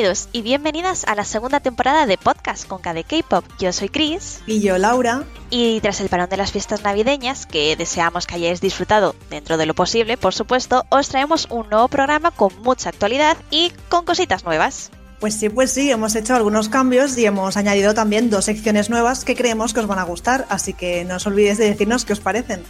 Bienvenidos y bienvenidas a la segunda temporada de Podcast con KD K-Pop. Yo soy Chris. Y yo Laura. Y tras el parón de las fiestas navideñas, que deseamos que hayáis disfrutado dentro de lo posible, por supuesto, os traemos un nuevo programa con mucha actualidad y con cositas nuevas. Pues sí, pues sí, hemos hecho algunos cambios y hemos añadido también dos secciones nuevas que creemos que os van a gustar, así que no os olvidéis de decirnos qué os parecen.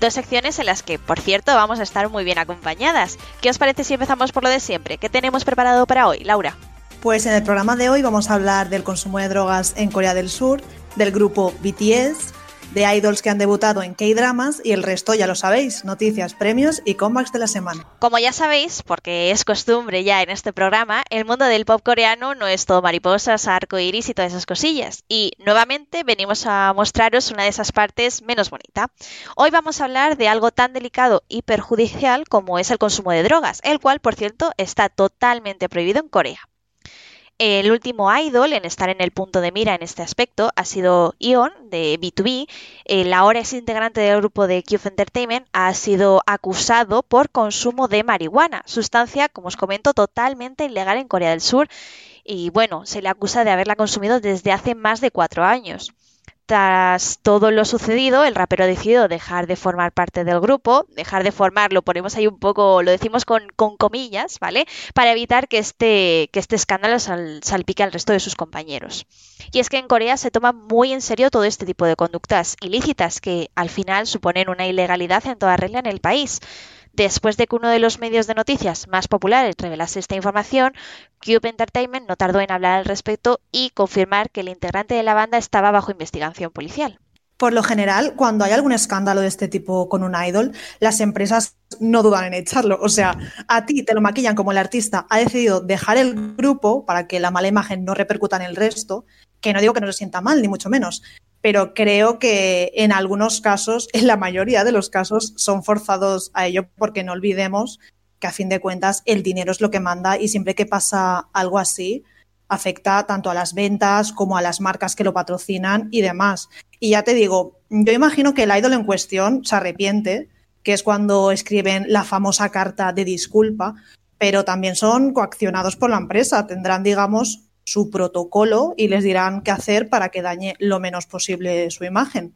Dos secciones en las que, por cierto, vamos a estar muy bien acompañadas. ¿Qué os parece si empezamos por lo de siempre? ¿Qué tenemos preparado para hoy, Laura? Pues en el programa de hoy vamos a hablar del consumo de drogas en Corea del Sur, del grupo BTS, de idols que han debutado en K-dramas y el resto ya lo sabéis, noticias, premios y comebacks de la semana. Como ya sabéis, porque es costumbre ya en este programa, el mundo del pop coreano no es todo mariposas, arco iris y todas esas cosillas. Y nuevamente venimos a mostraros una de esas partes menos bonita. Hoy vamos a hablar de algo tan delicado y perjudicial como es el consumo de drogas, el cual, por cierto, está totalmente prohibido en Corea. El último idol en estar en el punto de mira en este aspecto ha sido Ion de B2B. El ahora es integrante del grupo de Cube Entertainment ha sido acusado por consumo de marihuana, sustancia, como os comento, totalmente ilegal en Corea del Sur. Y bueno, se le acusa de haberla consumido desde hace más de cuatro años. Tras todo lo sucedido, el rapero ha decidido dejar de formar parte del grupo, dejar de formar, lo ponemos ahí un poco, lo decimos con, comillas, ¿vale? Para evitar que este, que este escándalo salpique al resto de sus compañeros. Y es que en Corea se toma muy en serio todo este tipo de conductas ilícitas que al final suponen una ilegalidad en toda regla en el país. Después de que uno de los medios de noticias más populares revelase esta información, Cube Entertainment no tardó en hablar al respecto y confirmar que el integrante de la banda estaba bajo investigación policial. Por lo general, cuando hay algún escándalo de este tipo con un idol, las empresas no dudan en echarlo. O sea, a ti te lo maquillan como el artista ha decidido dejar el grupo para que la mala imagen no repercuta en el resto, que no digo que no se sienta mal, ni mucho menos, pero creo que en algunos casos, en la mayoría de los casos, son forzados a ello porque no olvidemos que a fin de cuentas el dinero es lo que manda y siempre que pasa algo así, afecta tanto a las ventas como a las marcas que lo patrocinan y demás. Y ya te digo, yo imagino que el idol en cuestión se arrepiente, que es cuando escriben la famosa carta de disculpa, pero también son coaccionados por la empresa, tendrán, digamos, su protocolo y les dirán qué hacer para que dañe lo menos posible su imagen.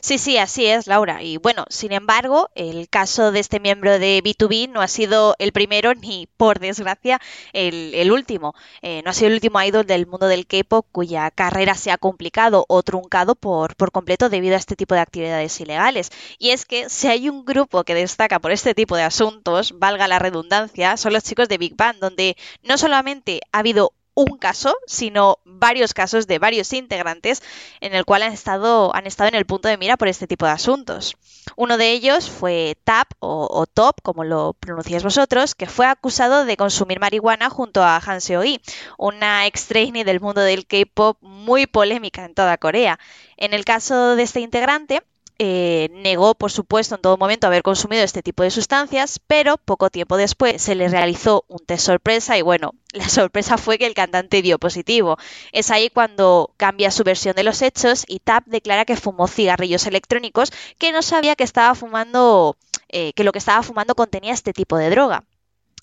Sí, sí, así es, Laura. Y bueno, sin embargo, el caso de este miembro de B2B no ha sido el primero ni, por desgracia, el, último. Eh, no ha sido el último idol del mundo del K-pop cuya carrera se ha complicado o truncado por, por completo debido a este tipo de actividades ilegales. Y es que si hay un grupo que destaca por este tipo de asuntos, valga la redundancia, son los chicos de Big Bang, donde no solamente ha habido un caso, sino varios casos de varios integrantes en el cual han estado, han estado en el punto de mira por este tipo de asuntos. Uno de ellos fue Tap o, Top, como lo pronunciáis vosotros, que fue acusado de consumir marihuana junto a Han Seo-hee, una ex trainee del mundo del K-pop muy polémica en toda Corea. En el caso de este integrante, eh, negó, por supuesto, en todo momento haber consumido este tipo de sustancias, pero poco tiempo después se le realizó un test sorpresa y bueno, la sorpresa fue que el cantante dio positivo. Es ahí cuando cambia su versión de los hechos y Tap declara que fumó cigarrillos electrónicos que no sabía que estaba fumando, eh, que lo que estaba fumando contenía este tipo de droga.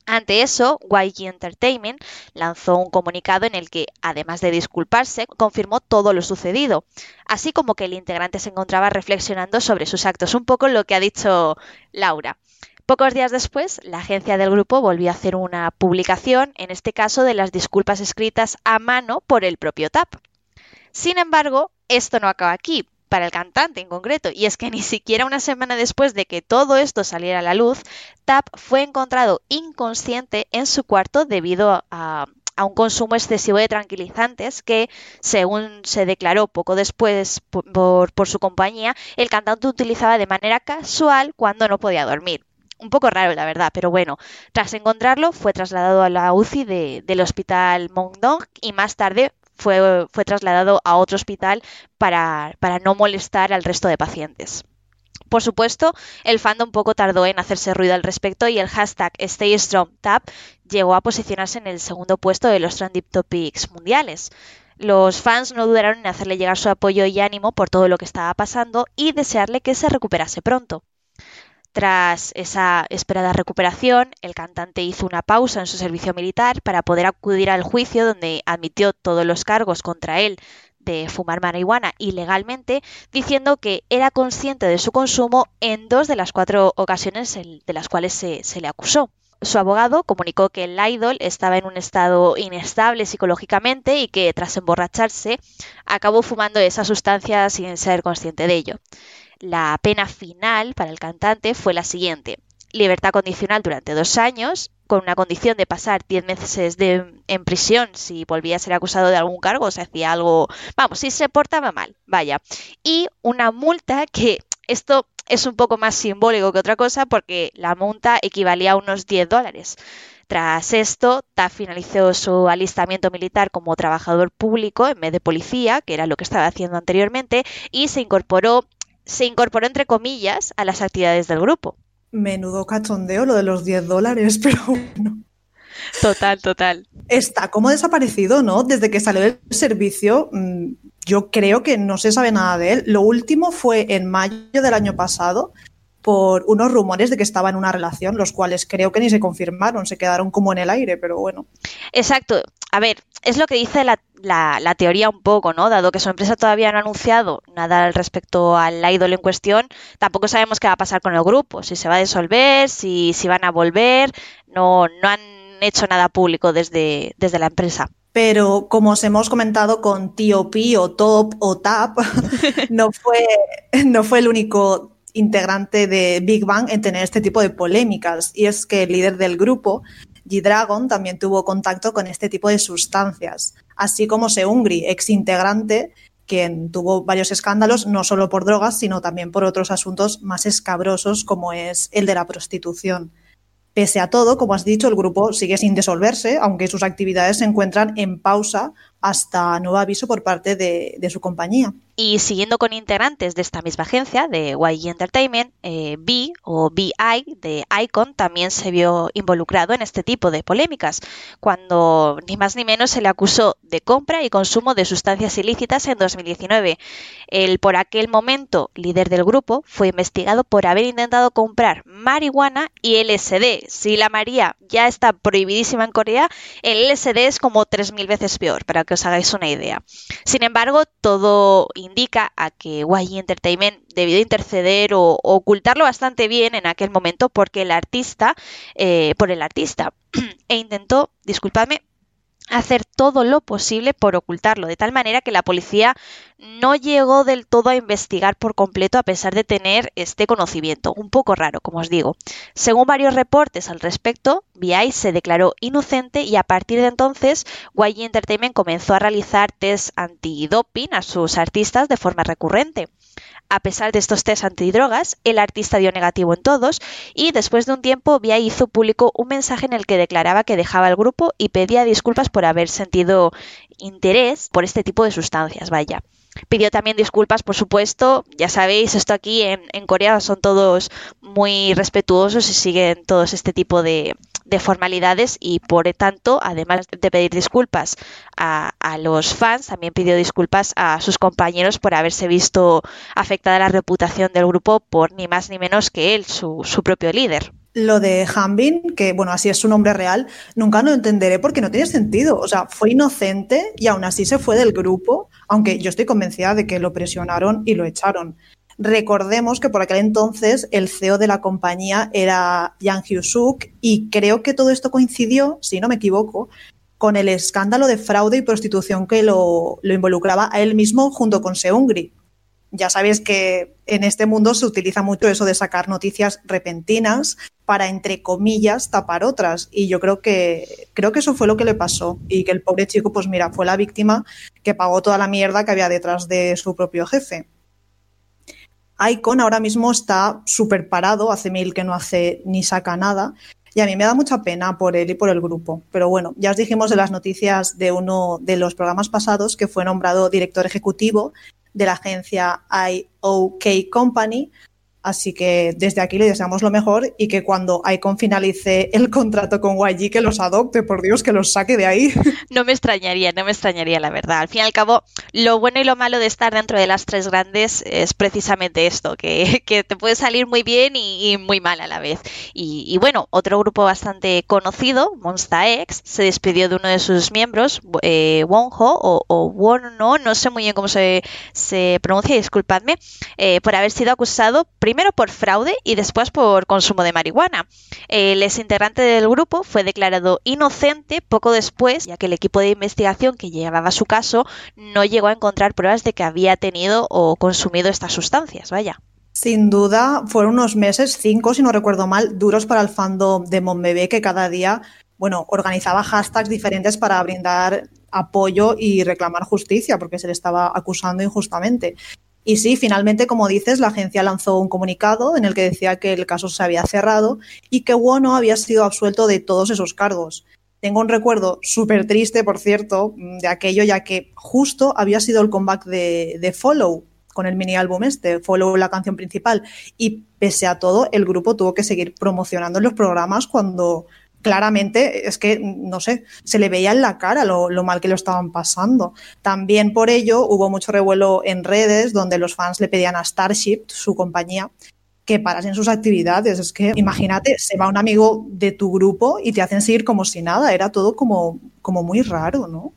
Ante eso, YG Entertainment lanzó un comunicado en el que, además de disculparse, confirmó todo lo sucedido, así como que el integrante se encontraba reflexionando sobre sus actos, un poco lo que ha dicho Laura. Pocos días después, la agencia del grupo volvió a hacer una publicación, en este caso de las disculpas escritas a mano por el propio TAP. Sin embargo, esto no acaba aquí, para el cantante en concreto, y es que ni siquiera una semana después de que todo esto saliera a la luz, Tap fue encontrado inconsciente en su cuarto debido a, un consumo excesivo de tranquilizantes que, según se declaró poco después por, su compañía, el cantante utilizaba de manera casual cuando no podía dormir. Un poco raro, la verdad, pero bueno. Tras encontrarlo, fue trasladado a la UCI del hospital Mongdong y más tarde fue, fue trasladado a otro hospital para, para no molestar al resto de pacientes. Por supuesto, el fandom poco tardó en hacerse ruido al respecto y el hashtag StayStrongTap llegó a posicionarse en el segundo puesto de los trending topics mundiales. Los fans no dudaron en hacerle llegar su apoyo y ánimo por todo lo que estaba pasando y desearle que se recuperase pronto. Tras esa esperada recuperación, el cantante hizo una pausa en su servicio militar para poder acudir al juicio donde admitió todos los cargos contra él de fumar marihuana ilegalmente, diciendo que era consciente de su consumo en dos de las cuatro ocasiones de las cuales se, le acusó. Su abogado comunicó que el idol estaba en un estado inestable psicológicamente y que tras emborracharse acabó fumando esa sustancia sin ser consciente de ello. La pena final para el cantante fue la siguiente. Libertad condicional durante dos años, con una condición de pasar diez meses de, en prisión si volvía a ser acusado de algún cargo o se hacía algo, vamos, si se portaba mal, vaya. Y una multa que esto es un poco más simbólico que otra cosa porque la multa equivalía a unos 10 dólares. Tras esto, Ta finalizó su alistamiento militar como trabajador público en vez de policía, que era lo que estaba haciendo anteriormente, y se incorporó se incorporó entre comillas a las actividades del grupo. Menudo cachondeo lo de los 10 dólares, pero bueno. Total, total. Está como desaparecido, ¿no? Desde que salió del servicio, mm, yo creo que no se sabe nada de él. Lo último fue en mayo del año pasado por unos rumores de que estaba en una relación, los cuales creo que ni se confirmaron, se quedaron como en el aire, pero bueno. Exacto. A ver, es lo que dice la, la, teoría un poco, ¿no? Dado que su empresa todavía no ha anunciado nada al respecto al ídolo en cuestión, tampoco sabemos qué va a pasar con el grupo, si se va a disolver, si, si van a volver, no, no han hecho nada público desde, desde la empresa pero como os hemos comentado con TOP o TOP o TAP, no fue, no fue el único integrante de Big Bang en tener este tipo de polémicas. Y es que el líder del grupo, G-Dragon, también tuvo contacto con este tipo de sustancias, así como Seungri, ex integrante, quien tuvo varios escándalos, no solo por drogas, sino también por otros asuntos más escabrosos, como es el de la prostitución. Pese a todo, como has dicho, el grupo sigue sin disolverse, aunque sus actividades se encuentran en pausa hasta nuevo aviso por parte de, su compañía. Y siguiendo con integrantes de esta misma agencia, de YG Entertainment, eh, B o BI de Icon también se vio involucrado en este tipo de polémicas, cuando ni más ni menos se le acusó de compra y consumo de sustancias ilícitas en 2019. El por aquel momento líder del grupo fue investigado por haber intentado comprar marihuana y LSD. Si la María ya está prohibidísima en Corea, el LSD es como 3.000 veces peor, para que os hagáis una idea. Sin embargo, todo indica a que YG Entertainment debió interceder o, ocultarlo bastante bien en aquel momento porque el artista, eh, por el artista, e intentó, disculpadme, hacer todo lo posible por ocultarlo, de tal manera que la policía no llegó del todo a investigar por completo a pesar de tener este conocimiento, un poco raro, como os digo. Según varios reportes al respecto, BI se declaró inocente y a partir de entonces YG Entertainment comenzó a realizar test antidoping a sus artistas de forma recurrente. A pesar de estos test antidrogas, el artista dio negativo en todos y después de un tiempo Via hizo público un mensaje en el que declaraba que dejaba el grupo y pedía disculpas por haber sentido interés por este tipo de sustancias, vaya. Pidió también disculpas, por supuesto. Ya sabéis, esto aquí en, Corea son todos muy respetuosos y siguen todos este tipo de, de formalidades y por tanto, además de pedir disculpas a, los fans, también pidió disculpas a sus compañeros por haberse visto afectada la reputación del grupo por ni más ni menos que él, su, su propio líder. Lo de Hanbin, que bueno, así es su nombre real, nunca lo entenderé porque no tiene sentido. O sea, fue inocente y aún así se fue del grupo, aunque yo estoy convencida de que lo presionaron y lo echaron. Recordemos que por aquel entonces el CEO de la compañía era Yang Hyuk y creo que todo esto coincidió, si no me equivoco, con el escándalo de fraude y prostitución que lo, involucraba a él mismo junto con Seungri. Ya sabéis que en este mundo se utiliza mucho eso de sacar noticias repentinas para, entre comillas, tapar otras. Y yo creo que, creo que eso fue lo que le pasó. Y que el pobre chico, pues mira, fue la víctima que pagó toda la mierda que había detrás de su propio jefe. Icon ahora mismo está súper parado, hace mil que no hace ni saca nada. Y a mí me da mucha pena por él y por el grupo. Pero bueno, ya os dijimos en las noticias de uno de los programas pasados que fue nombrado director ejecutivo de la agencia IOK Company Así que desde aquí le deseamos lo mejor y que cuando Icon finalice el contrato con YG que los adopte, por Dios, que los saque de ahí. No me extrañaría, no me extrañaría la verdad. Al fin y al cabo, lo bueno y lo malo de estar dentro de las tres grandes es precisamente esto, que, te puede salir muy bien y, muy mal a la vez. Y, bueno, otro grupo bastante conocido, Monsta X, se despidió de uno de sus miembros, eh, Wonho o, o Wono, no sé muy bien cómo se, se pronuncia, disculpadme, eh, por haber sido acusado primero por fraude y después por consumo de marihuana. El ex integrante del grupo fue declarado inocente poco después, ya que el equipo de investigación que llevaba su caso no llegó a encontrar pruebas de que había tenido o consumido estas sustancias. Vaya. Sin duda, fueron unos meses, cinco si no recuerdo mal, duros para el fandom de Monbebé que cada día, bueno, organizaba hashtags diferentes para brindar apoyo y reclamar justicia porque se le estaba acusando injustamente. Y sí, finalmente, como dices, la agencia lanzó un comunicado en el que decía que el caso se había cerrado y que Wono había sido absuelto de todos esos cargos. Tengo un recuerdo súper triste, por cierto, de aquello, ya que justo había sido el comeback de, de Follow con el mini álbum este, Follow la canción principal. Y pese a todo, el grupo tuvo que seguir promocionando los programas cuando claramente es que, no sé, se le veía en la cara lo, mal que lo estaban pasando. También por ello hubo mucho revuelo en redes donde los fans le pedían a Starship, su compañía, que parasen sus actividades. Es que imagínate, se va un amigo de tu grupo y te hacen seguir como si nada. Era todo como, como muy raro, ¿no?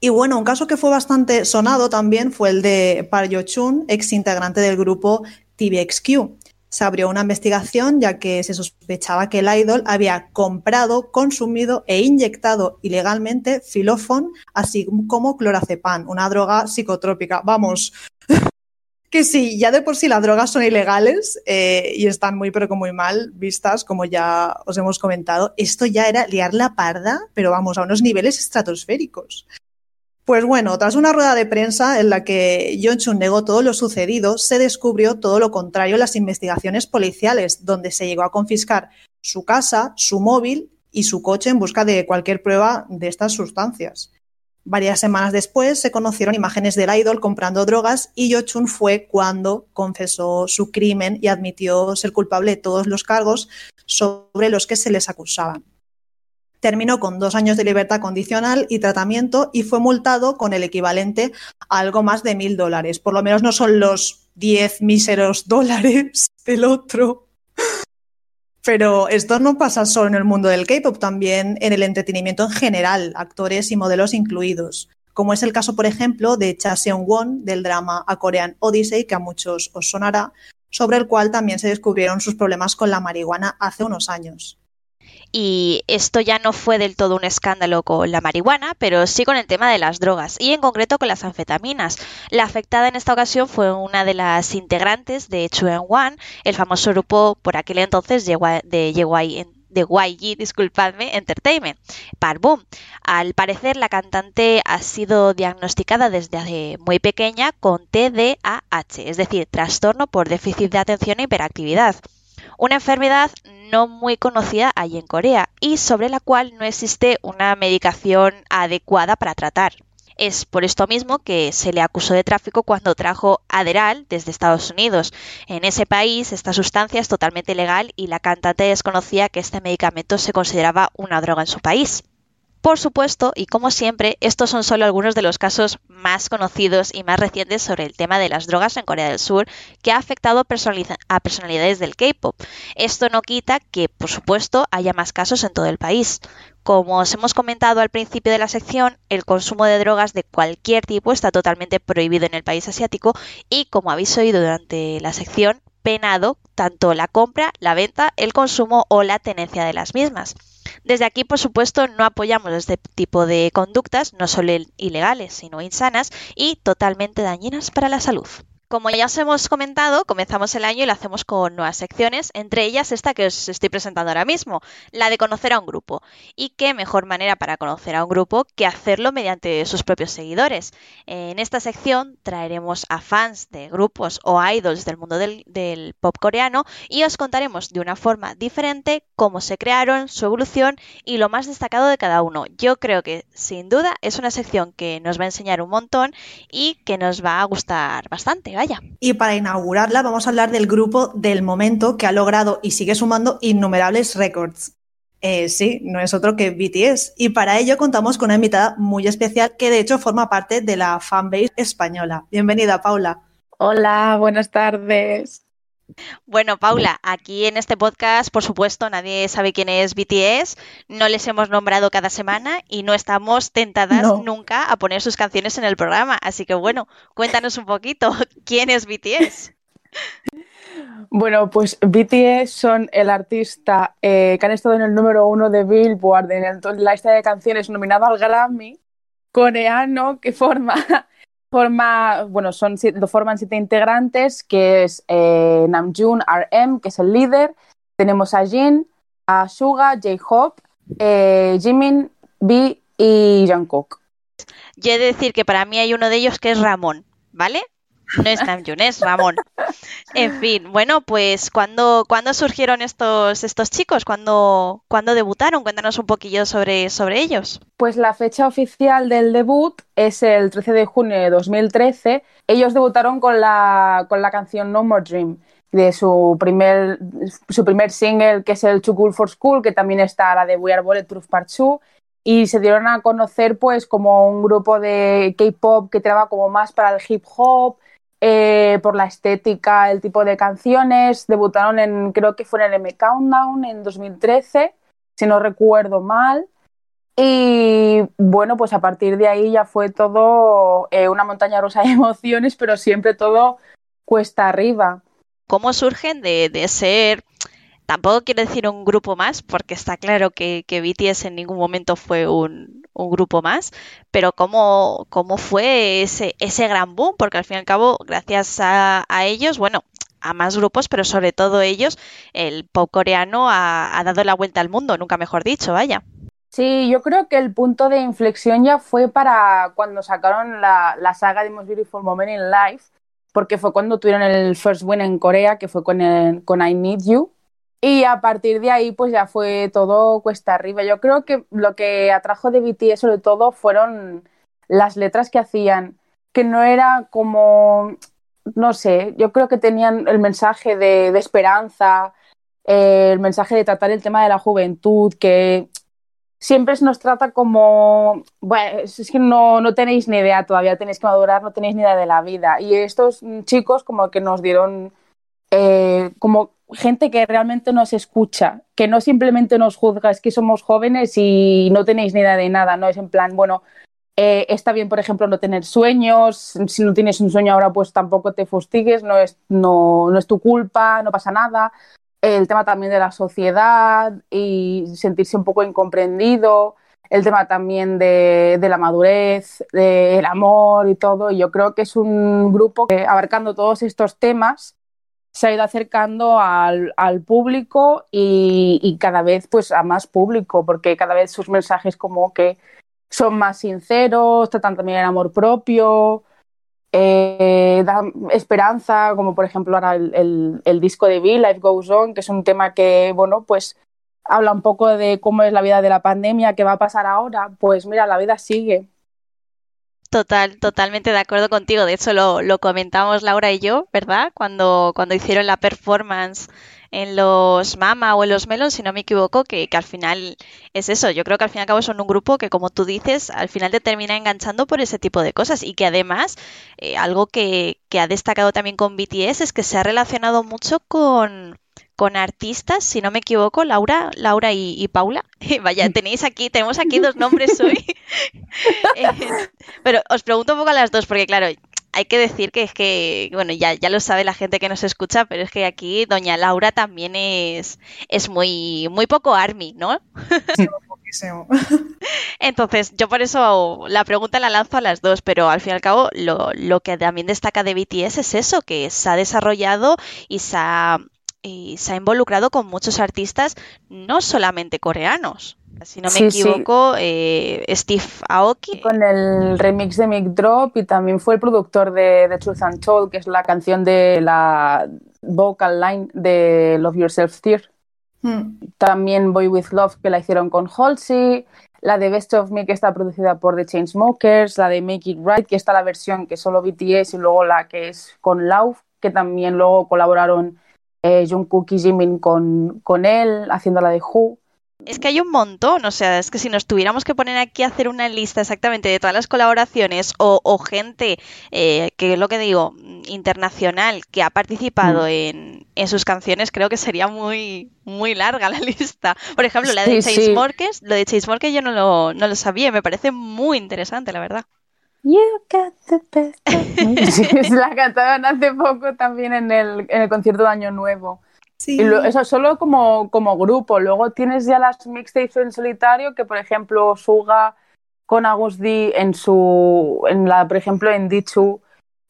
Y bueno, un caso que fue bastante sonado también fue el de Par Chun, ex integrante del grupo TVXQ se abrió una investigación ya que se sospechaba que el idol había comprado, consumido e inyectado ilegalmente filofón, así como clorazepam, una droga psicotrópica. Vamos, que sí, ya de por sí las drogas son ilegales eh, y están muy pero muy mal vistas, como ya os hemos comentado, esto ya era liar la parda, pero vamos, a unos niveles estratosféricos. Pues bueno, tras una rueda de prensa en la que Chun negó todo lo sucedido, se descubrió todo lo contrario en las investigaciones policiales, donde se llegó a confiscar su casa, su móvil y su coche en busca de cualquier prueba de estas sustancias. Varias semanas después se conocieron imágenes del idol comprando drogas y Chun fue cuando confesó su crimen y admitió ser culpable de todos los cargos sobre los que se les acusaban terminó con dos años de libertad condicional y tratamiento y fue multado con el equivalente a algo más de mil dólares. Por lo menos no son los diez míseros dólares del otro. Pero esto no pasa solo en el mundo del K-pop, también en el entretenimiento en general, actores y modelos incluidos. Como es el caso, por ejemplo, de Cha Seung-won del drama A Korean Odyssey, que a muchos os sonará, sobre el cual también se descubrieron sus problemas con la marihuana hace unos años. Y esto ya no fue del todo un escándalo con la marihuana, pero sí con el tema de las drogas y en concreto con las anfetaminas. La afectada en esta ocasión fue una de las integrantes de Chuen One, el famoso grupo por aquel entonces de de YG, disculpadme, Entertainment, Parboom. Al parecer, la cantante ha sido diagnosticada desde muy pequeña con TDAH, es decir, trastorno por déficit de atención e hiperactividad una enfermedad no muy conocida ahí en Corea y sobre la cual no existe una medicación adecuada para tratar. Es por esto mismo que se le acusó de tráfico cuando trajo Adderall desde Estados Unidos. En ese país esta sustancia es totalmente legal y la cantante desconocía que este medicamento se consideraba una droga en su país. Por supuesto, y como siempre, estos son solo algunos de los casos más conocidos y más recientes sobre el tema de las drogas en Corea del Sur que ha afectado a personalidades del K-pop. Esto no quita que, por supuesto, haya más casos en todo el país. Como os hemos comentado al principio de la sección, el consumo de drogas de cualquier tipo está totalmente prohibido en el país asiático y, como habéis oído durante la sección, penado tanto la compra, la venta, el consumo o la tenencia de las mismas. Desde aquí, por supuesto, no apoyamos este tipo de conductas, no solo ilegales, sino insanas y totalmente dañinas para la salud. Como ya os hemos comentado, comenzamos el año y lo hacemos con nuevas secciones, entre ellas esta que os estoy presentando ahora mismo, la de conocer a un grupo. Y qué mejor manera para conocer a un grupo que hacerlo mediante sus propios seguidores. En esta sección traeremos a fans de grupos o idols del mundo del, del pop coreano y os contaremos de una forma diferente cómo se crearon, su evolución y lo más destacado de cada uno. Yo creo que sin duda es una sección que nos va a enseñar un montón y que nos va a gustar bastante Y para inaugurarla vamos a hablar del grupo del momento que ha logrado y sigue sumando innumerables récords. Eh, sí, no es otro que BTS. Y para ello contamos con una invitada muy especial que de hecho forma parte de la fanbase española. Bienvenida, Paula. Hola, buenas tardes. Bueno, Paula, aquí en este podcast, por supuesto, nadie sabe quién es BTS, no les hemos nombrado cada semana y no estamos tentadas nunca a poner sus canciones en el programa. Así que bueno, cuéntanos un poquito, ¿quién es BTS? Bueno, pues BTS son el artista eh, que han estado en el número uno de Billboard en, la lista de canciones nominado al Grammy coreano que forma forma, bueno, son, lo forman siete integrantes, que es eh, Namjoon RM, que es el líder, tenemos a Jin, a Suga, J-Hope, eh, Jimin, B y Jungkook. Yo he de decir que para mí hay uno de ellos que es Ramón, ¿vale? No es Namjoon, es Ramón. En fin, bueno, pues ¿cuándo, surgieron estos, estos chicos? ¿Cuándo, debutaron? Cuéntanos un poquillo sobre, sobre ellos. Pues la fecha oficial del debut es el 13 de junio de 2013. Ellos debutaron con la, con la canción No More Dream de su primer, su primer single, que es el Too Cool for School, que también está la de We Are Bulletproof Part 2 y se dieron a conocer pues como un grupo de K-pop que traba como más para el hip hop, eh, por la estética, el tipo de canciones. Debutaron en, creo que fue en el M Countdown en 2013, si no recuerdo mal. Y bueno, pues a partir de ahí ya fue todo eh, una montaña rusa de emociones, pero siempre todo cuesta arriba. ¿Cómo surgen de, de ser Tampoco quiero decir un grupo más, porque está claro que, que BTS en ningún momento fue un, grupo más, pero cómo, cómo fue ese, ese gran boom, porque al fin y al cabo, gracias a, ellos, bueno, a más grupos, pero sobre todo ellos, el pop coreano ha, dado la vuelta al mundo, nunca mejor dicho, vaya. Sí, yo creo que el punto de inflexión ya fue para cuando sacaron la, saga de Most Beautiful Moment in Life, porque fue cuando tuvieron el first win en Corea, que fue con, con I Need You, y a partir de ahí, pues ya fue todo cuesta arriba. Yo creo que lo que atrajo de BTS sobre todo fueron las letras que hacían, que no era como, no sé, yo creo que tenían el mensaje de, esperanza, eh, el mensaje de tratar el tema de la juventud, que siempre se nos trata como, bueno, es que no, no tenéis ni idea todavía, tenéis que madurar, no tenéis ni idea de la vida. Y estos chicos como que nos dieron eh, como gente que realmente nos escucha, que no simplemente nos juzga, es que somos jóvenes y no tenéis ni idea de nada, no es en plan, bueno, eh, está bien, por ejemplo, no tener sueños, si no tienes un sueño ahora, pues tampoco te fustigues, no es, no, es tu culpa, no pasa nada. El tema también de la sociedad y sentirse un poco incomprendido, el tema también de, de la madurez, del amor y todo. Y yo creo que es un grupo que abarcando todos estos temas se ha ido acercando al, público y, cada vez pues a más público, porque cada vez sus mensajes como que son más sinceros, tratan también el amor propio, eh, dan esperanza, como por ejemplo ahora el, el, disco de Bill, Life Goes On, que es un tema que, bueno, pues habla un poco de cómo es la vida de la pandemia, qué va a pasar ahora, pues mira, la vida sigue. Total, totalmente de acuerdo contigo. De hecho, lo, lo comentamos Laura y yo, ¿verdad? Cuando, cuando hicieron la performance en los Mama o en los Melon, si no me equivoco, que, que, al final es eso. Yo creo que al fin y al cabo son un grupo que, como tú dices, al final te termina enganchando por ese tipo de cosas y que además, eh, algo que, que ha destacado también con BTS es que se ha relacionado mucho con, con artistas, si no me equivoco, Laura, Laura y, Paula. Vaya, tenéis aquí, tenemos aquí dos nombres hoy. Eh, pero os pregunto un poco a las dos, porque claro, hay que decir que es que, bueno, ya, ya lo sabe la gente que nos escucha, pero es que aquí doña Laura también es, es muy, muy poco army, ¿no? Entonces, yo por eso la pregunta la lanzo a las dos, pero al fin y al cabo lo, lo que también destaca de BTS es eso, que se ha desarrollado y se ha y se ha involucrado con muchos artistas, no solamente coreanos. Si no me equivoco, eh, Steve Aoki. Con el remix de Mic Drop y también fue el productor de, The Truth and Told, que es la canción de la vocal line de Love Yourself Tear. Hmm. También Boy With Love, que la hicieron con Halsey. la de Best of Me que está producida por The Chainsmokers, la de Make It Right, que está la versión que es solo BTS y luego la que es con Lauf, que también luego colaboraron eh, Jungkook y Jimin con, con él, haciendo la de Who. Es que hay un montón, o sea, es que si nos tuviéramos que poner aquí a hacer una lista exactamente de todas las colaboraciones o, gente, eh, que es lo que digo, internacional, que ha participado mm. en, en, sus canciones, creo que sería muy, muy larga la lista. Por ejemplo, la de Chase Morques, lo de Chase Morques yo no lo, no lo sabía, me parece muy interesante, la verdad. You got the best la cantaban hace poco también en el, en el concierto de Año Nuevo. Sí. eso solo como, como grupo. Luego tienes ya las mixtapes en solitario, que por ejemplo Suga con Agus D en su, en la, por ejemplo en Dichu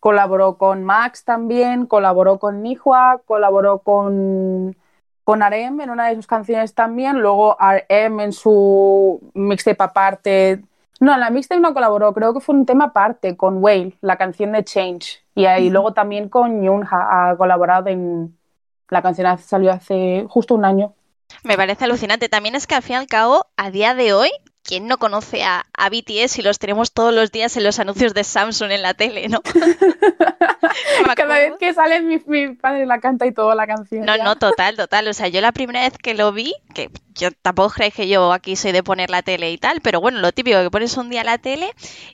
colaboró con Max también, colaboró con Nihua, colaboró con, con Arem en una de sus canciones también, luego RM en su mixtape aparte. No, en la mixtape no colaboró, creo que fue un tema aparte con Whale, la canción de Change. Y ahí luego también con Yunha ha colaborado en, la canción salió hace justo un año. Me parece alucinante. También es que al fin y al cabo, a día de hoy, ¿quién no conoce a, BTS y los tenemos todos los días en los anuncios de Samsung en la tele, no? Cada vez que sale mi, padre la canta y toda la canción. No, no, total, total. O sea, yo la primera vez que lo vi, que yo tampoco creéis que yo aquí soy de poner la tele y tal, pero bueno, lo típico que pones un día la tele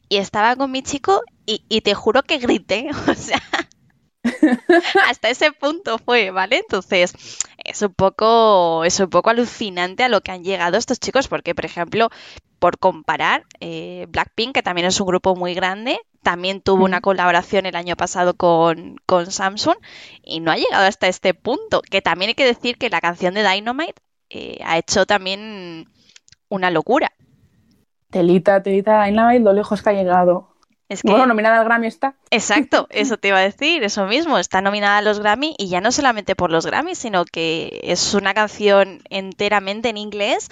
y estaba con mi chico y, y te juro que grité. O sea, Hasta ese punto fue, ¿vale? Entonces, es un poco, es un poco alucinante a lo que han llegado estos chicos, porque, por ejemplo, por comparar, eh, Blackpink, que también es un grupo muy grande, también tuvo una colaboración el año pasado con, Samsung y no ha llegado hasta este punto. Que también hay que decir que la canción de Dynamite eh, ha hecho también una locura. Telita, telita, Dynamite, lo lejos que ha llegado. Bueno, nominada al Grammy está. Exacto, eso te iba a decir, eso mismo, está nominada a los Grammy y ya no solamente por los Grammy, sino que es una canción enteramente en inglés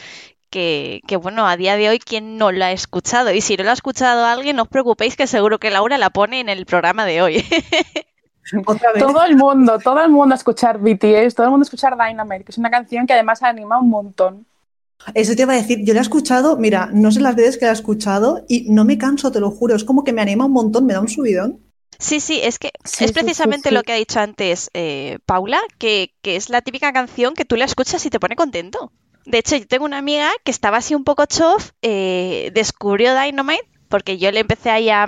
que, que, bueno, a día de hoy, ¿quién no la ha escuchado? Y si no la ha escuchado alguien, no os preocupéis que seguro que Laura la pone en el programa de hoy. Todo el mundo, todo el mundo a escuchar BTS, todo el mundo a escuchar Dynamite, que es una canción que además anima un montón. Eso te iba a decir, yo la he escuchado, mira, no sé las veces que la he escuchado y no me canso, te lo juro, es como que me anima un montón, me da un subidón. Sí, sí, es que es precisamente lo que ha dicho antes eh, Paula, que, que, es la típica canción que tú la escuchas y te pone contento. De hecho, yo tengo una amiga que estaba así un poco chof, eh, descubrió Dynamite porque yo le empecé ahí a,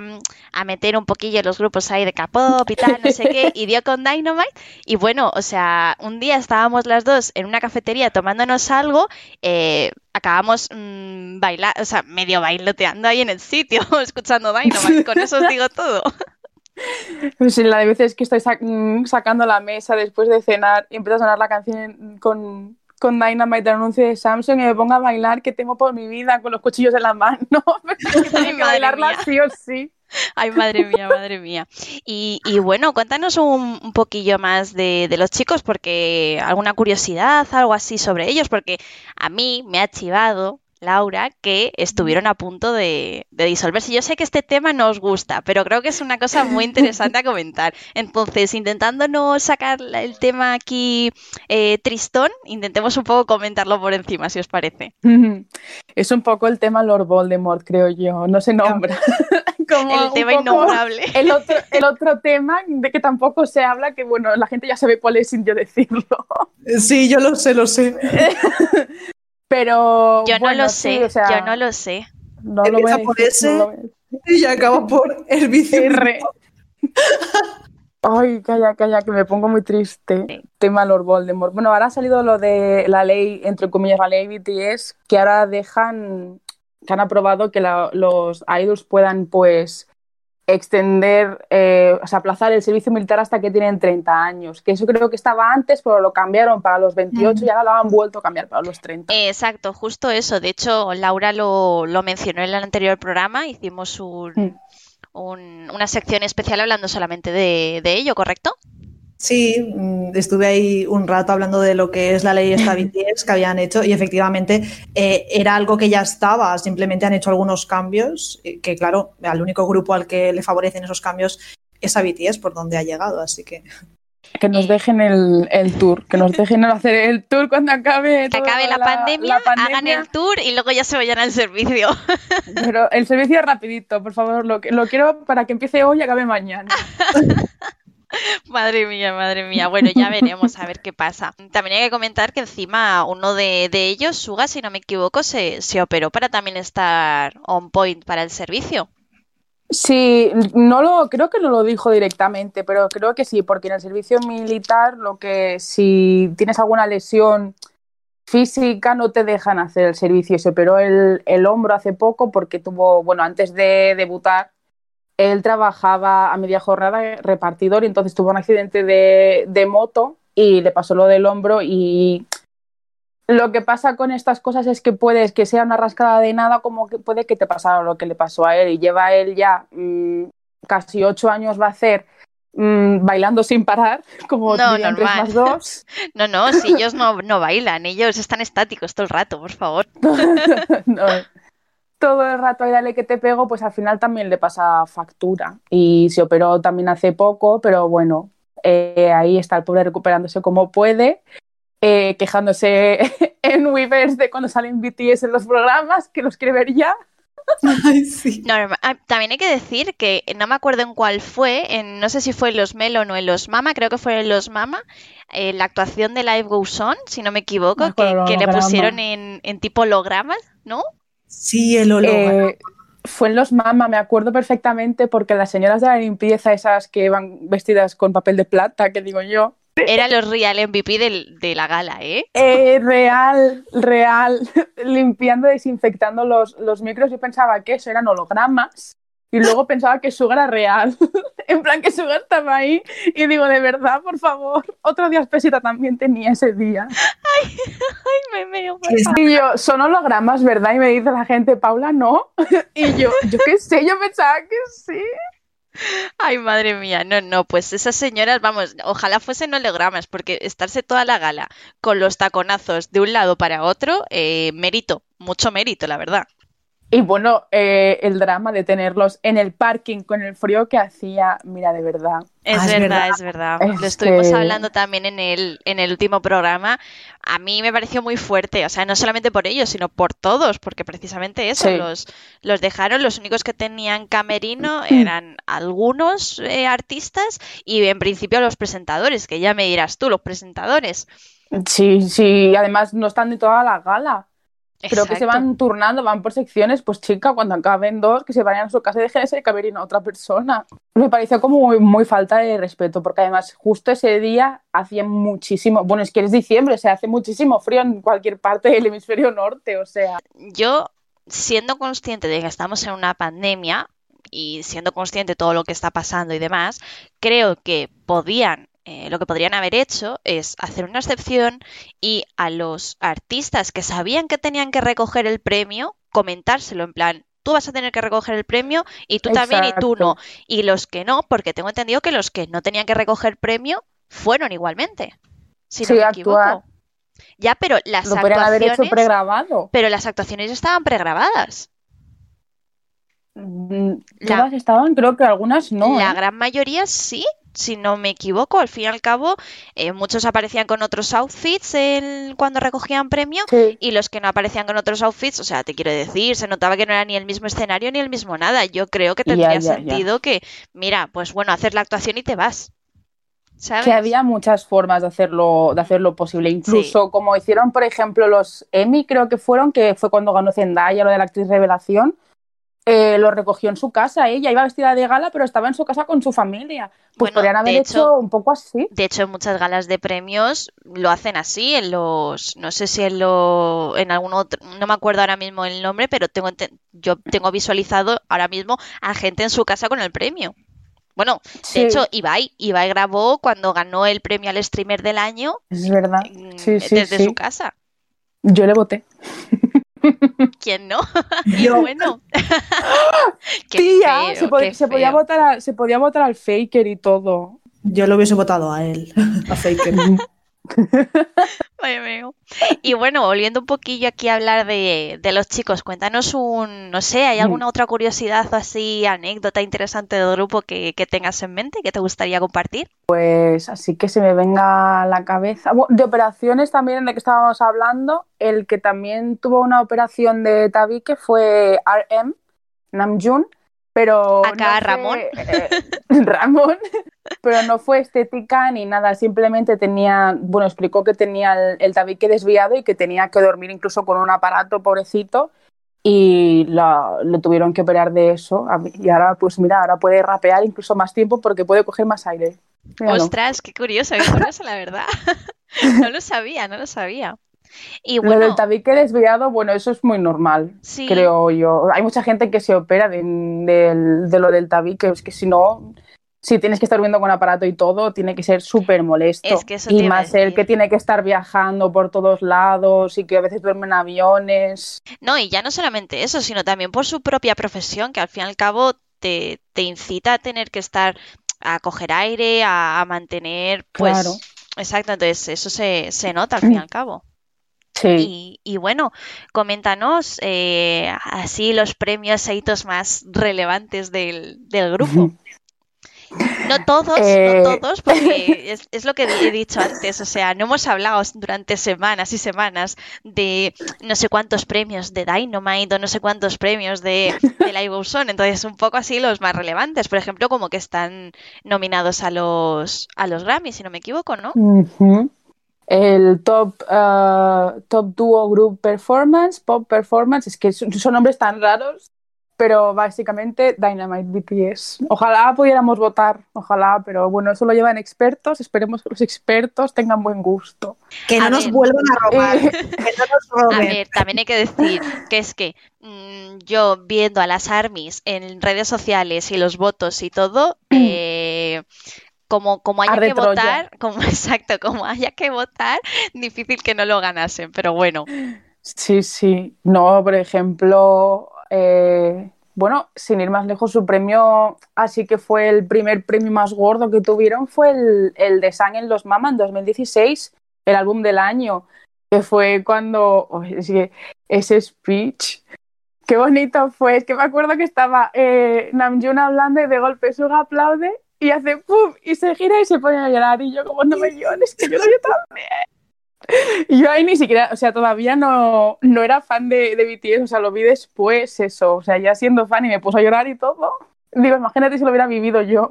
meter un poquillo los grupos ahí de K-pop y tal, no sé qué, y dio con Dynamite. Y bueno, o sea, un día estábamos las dos en una cafetería tomándonos algo, eh, acabamos mm, bailar, o sea, medio bailoteando ahí en el sitio, escuchando Dynamite. Con eso os digo todo. Pues la de veces que estoy mm, sacando la mesa después de cenar y empieza a sonar la canción con, con Dynamite el anuncio de Samsung y me ponga a bailar que temo por mi vida con los cuchillos en la mano. Tengo que bailarla sí o sí. Ay, madre mía, madre mía. Y, bueno, cuéntanos un, poquillo más de, de, los chicos, porque alguna curiosidad, algo así sobre ellos, porque a mí me ha chivado Laura, que estuvieron a punto de, disolverse. Yo sé que este tema no os gusta, pero creo que es una cosa muy interesante a comentar. Entonces, intentando no sacar el tema aquí eh, tristón, intentemos un poco comentarlo por encima, si os parece. Es un poco el tema Lord Voldemort, creo yo, no se nombra. el tema innombrable. El otro, el otro tema de que tampoco se habla, que bueno, la gente ya sabe cuál es sin yo decirlo. Sí, yo lo sé, lo sé. Pero. Yo no lo sé, yo no lo sé. No lo voy a por ese y acabo por el R. Ay, calla, calla, que me pongo muy triste. Tema Lord Voldemort. Bueno, ahora ha salido lo de la ley, entre comillas, la ley BTS, que ahora dejan, que han aprobado que los idols puedan, pues, extender, eh, o sea, aplazar el servicio militar hasta que tienen 30 años, que eso creo que estaba antes, pero lo cambiaron para los 28 y ahora lo han vuelto a cambiar para los 30. Exacto, justo eso. De hecho, Laura lo, mencionó en el anterior programa, hicimos un, una sección especial hablando solamente de, de ello, ¿correcto? Sí, mm, estuve ahí un rato hablando de lo que es la ley esta BTS que habían hecho y efectivamente eh, era algo que ya estaba, simplemente han hecho algunos cambios que claro, al único grupo al que le favorecen esos cambios es a BTS por donde ha llegado, así que... Que nos dejen el, el tour, que nos dejen hacer el tour cuando acabe. Que acabe la, pandemia, hagan el tour y luego ya se vayan al servicio. Pero el servicio es rapidito, por favor, lo, lo quiero para que empiece hoy y acabe mañana. Madre mía, madre mía. Bueno, ya veremos a ver qué pasa. También hay que comentar que encima uno de, ellos, Suga, si no me equivoco, se, se operó para también estar on point para el servicio. Sí, no lo, creo que no lo dijo directamente, pero creo que sí, porque en el servicio militar lo que si tienes alguna lesión física no te dejan hacer el servicio. Se operó el, el hombro hace poco porque tuvo, bueno, antes de debutar, él trabajaba a media jornada repartidor y entonces tuvo un accidente de, de moto y le pasó lo del hombro y lo que pasa con estas cosas es que puedes que sea una rascada de nada como que puede que te pasara lo que le pasó a él y lleva él ya mmm, casi ocho años va a hacer mmm, bailando sin parar como No, tres normal. más dos No, no, si ellos no, no bailan, ellos están estáticos todo el rato, por favor. No. Todo el rato ahí dale que te pego pues al final también le pasa factura y se operó también hace poco pero bueno eh, ahí está el pobre recuperándose como puede eh, quejándose en Weverse de cuando salen BTS en los programas, que los quiere ver ya. Ay, sí. No, ah, también hay que decir que no me acuerdo en cuál fue, en, no sé si fue en los Melon o en los Mama, creo que fue en los Mama, eh, la actuación de Live Goes On, si no me equivoco, Me acuerdo que, que le pusieron en, en tipo hologramas, ¿no? Sí, el holograma. Eh, fue en los Mama, me acuerdo perfectamente, porque las señoras de la limpieza, esas que van vestidas con papel de plata, que digo yo, Era los Real MVP del- de la gala, ¿eh? eh, real, real, limpiando, desinfectando los, los micros, yo pensaba que eso eran hologramas. Y luego pensaba que Suga era real. en plan, que Suga estaba ahí. Y digo, de verdad, por favor. Otro día Espesita también tenía ese día. Ay, me meo. Y yo, son hologramas, ¿verdad? Y me dice la gente, Paula, no. y yo, yo qué sé, yo pensaba que sí. Ay, madre mía, no, no, pues esas señoras, vamos, ojalá fuesen hologramas, porque estarse toda la gala con los taconazos de un lado para otro, eh, mérito, mucho mérito, la verdad. Y bueno, eh, el drama de tenerlos en el parking con el frío que hacía, mira, de verdad. Es Ah, es verdad, verdad. es verdad. Es Lo estuvimos que- hablando también en el, en el último programa. A mí me pareció muy fuerte, o sea, no solamente por ellos, sino por todos, porque precisamente eso, Sí. los, los dejaron, los únicos que tenían camerino eran algunos eh, artistas y en principio los presentadores, que ya me dirás tú, los presentadores. Sí, sí, además no están de toda la gala. Creo que se Exacto. van turnando, van por secciones, pues chica, cuando acaben dos, que se vayan a su casa y dejen ese camerino a otra persona. Me pareció como muy, muy falta de respeto, porque además justo ese día hacía muchísimo, bueno, es que es diciembre, se hace muchísimo frío en cualquier parte del hemisferio norte, o sea, yo, siendo consciente de que estamos en una pandemia y siendo consciente de todo lo que está pasando y demás, creo que podían, eh, lo que podrían haber hecho es hacer una excepción y a los artistas que sabían que tenían que recoger el premio, comentárselo en plan, tú vas a tener que recoger el premio y tú también y tú no. Y los que no, porque tengo entendido que los que no tenían que recoger premio fueron igualmente. Si no Sí, me actuar. equivoco. Ya, pero las lo podrían haber hecho actuaciones, pregrabado. pero las actuaciones ya estaban pregrabadas. Mm, La- Todas estaban, creo que algunas no. La ¿eh? gran mayoría sí, si no me equivoco. Al fin y al cabo, eh, muchos aparecían con otros outfits el- cuando recogían premio Sí. y los que no aparecían con otros outfits, o sea, te quiero decir, se notaba que no era ni el mismo escenario ni el mismo nada. Yo creo que tendría ya, ya. sentido que, mira, pues bueno, haces la actuación y te vas. ¿Sabes? que había muchas formas de hacerlo, de hacerlo posible. Incluso como hicieron, por ejemplo, los Emmy, creo que fueron, que fue cuando ganó Zendaya, lo de la actriz revelación, eh, lo recogió en su casa. Ella iba vestida de gala, pero estaba en su casa con su familia. Pues Bueno, podrían haber hecho, hecho- un poco así. De hecho, en muchas galas de premios lo hacen así, en los, no sé si en lo, en algún otro, no me acuerdo ahora mismo el nombre, pero tengo, yo tengo visualizado ahora mismo a gente en su casa con el premio. Bueno, de Sí, hecho, Ibai, Ibai grabó cuando ganó el premio al streamer del año es verdad. Sí, sí, desde su casa. Yo le voté. ¿Quién no? Y Yo- bueno. Qué Tía, feo, se, pod- qué se podía votar a- se podía votar al Faker y todo. Yo lo hubiese votado a él, a Faker. Y bueno, volviendo un poquillo aquí a hablar de, los chicos, cuéntanos un, no sé, ¿hay alguna otra curiosidad o así, anécdota interesante del grupo que, tengas en mente que te gustaría compartir? Pues así que se me venga a la cabeza. De operaciones también de que estábamos hablando, el que también tuvo una operación de tabique fue RM, Namjoon, pero... Acá Ramón. Eh, Ramón, pero no fue estética ni nada, simplemente tenía, bueno, explicó que tenía el, tabique desviado y que tenía que dormir incluso con un aparato, pobrecito, y lo tuvieron que operar de eso. Y ahora, pues mira, ahora puede rapear incluso más tiempo porque puede coger más aire. Ostras, qué curioso, qué curioso, la verdad. no lo sabía, no lo sabía. Y bueno, lo del tabique desviado, bueno, eso es muy normal, creo yo. Hay mucha gente que se opera de, de lo del tabique, es que si no, si tienes que estar viendo con aparato y todo, tiene que ser súper molesto. y más el que tiene que estar viajando por todos lados y que a veces duerme en aviones. No, y ya no solamente eso, sino también por su propia profesión, que al fin y al cabo te, incita a tener que estar a coger aire, a, mantener, pues... Claro. Exacto, entonces eso se, se nota al fin y al cabo. Sí. Y, bueno, coméntanos eh, así los premios e hitos más relevantes del, del grupo. No todos, no eh, todos, porque es, lo que he dicho antes, o sea, no hemos hablado durante semanas y semanas de no sé cuántos premios de Dynamite o no sé cuántos premios de, de Live Son, entonces un poco así los más relevantes, por ejemplo, como que están nominados a los, a los Grammy, si no me equivoco, ¿no? El top, uh, top Duo Group Performance, Pop Performance, es que son nombres tan raros pero básicamente Dynamite BTS. Ojalá pudiéramos votar, ojalá, pero bueno, eso lo llevan expertos, esperemos que los expertos tengan buen gusto. Que no nos vuelvan a robar, que no nos roben. A ver, también hay que decir que es que mm, yo viendo a las armies en redes sociales y los votos y todo, eh, como, como haya que votar, como exacto, como haya que votar, difícil que no lo ganasen, pero bueno. Sí, sí. No, por ejemplo, eh, bueno, sin ir más lejos, su premio, así que fue el primer premio más gordo que tuvieron, fue el, el de Sang en los Mama en 2016, el álbum del año, que fue cuando ese speech, qué bonito fue, es que me acuerdo que estaba eh, Namjoon hablando y de golpe Suga aplaude y hace ¡pum! y se gira y se pone a llorar y yo como no me llores, que yo también. Y yo ahí ni siquiera, o sea, todavía no, no era fan de, de BTS, o sea, lo vi después, eso, o sea, ya siendo fan y me puso a llorar y todo. Digo, imagínate si lo hubiera vivido yo.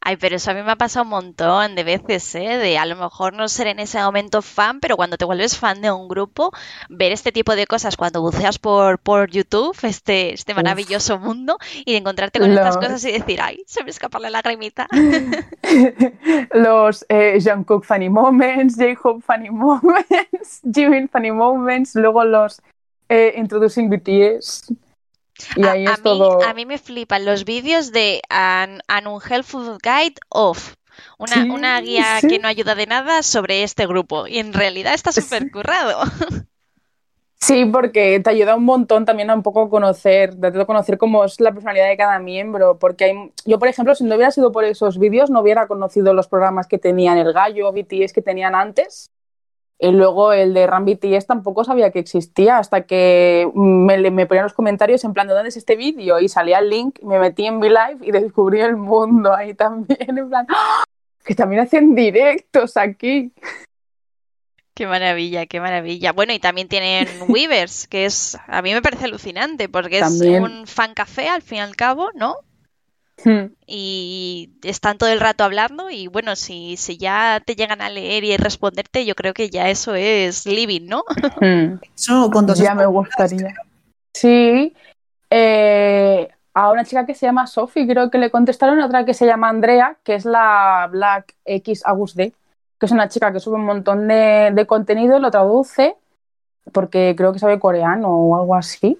Ay, pero eso a mí me ha pasado un montón de veces, ¿eh? De a lo mejor no ser en ese momento fan, pero cuando te vuelves fan de un grupo, ver este tipo de cosas cuando buceas por, por YouTube, este, este maravilloso mundo, y de encontrarte con estas cosas y decir, ay, se me escapa la lagrimita. Los eh, Jungkook Funny Moments, J-Hope Funny Moments, Jimin Funny Moments, luego los eh, Introducing BTS. Y ahí a, es todo... a mí me flipan los vídeos de An, Unhelpful Guide of. Una, una guía que no ayuda de nada sobre este grupo. Y en realidad está súper currado. Sí, porque te ayuda un montón también a un poco conocer, de conocer cómo es la personalidad de cada miembro. Porque hay, yo, por ejemplo, si no hubiera sido por esos vídeos, no hubiera conocido los programas que tenían el gallo, BTS que tenían antes. Y luego el de Ram BTS tampoco sabía que existía hasta que me, me ponían los comentarios en plan, ¿de dónde es este vídeo? Y salía el link, me metí en V-Live y descubrí el mundo ahí también, en plan, ¡Ah! que también hacen directos aquí. Qué maravilla, qué maravilla. Bueno, y también tienen Weavers, que es, a mí me parece alucinante, porque es un fan café al fin y al cabo, ¿no? Hmm. Y están todo el rato hablando y bueno, si, si ya te llegan a leer y responderte, yo creo que ya eso es living, ¿no? Hmm. Eso ya me gustaría. Sí. Eh, a una chica que se llama Sophie, creo que le contestaron, otra que se llama Andrea, que es la Black X Agus D, que es una chica que sube un montón de, de contenido, lo traduce, porque creo que sabe coreano o algo así.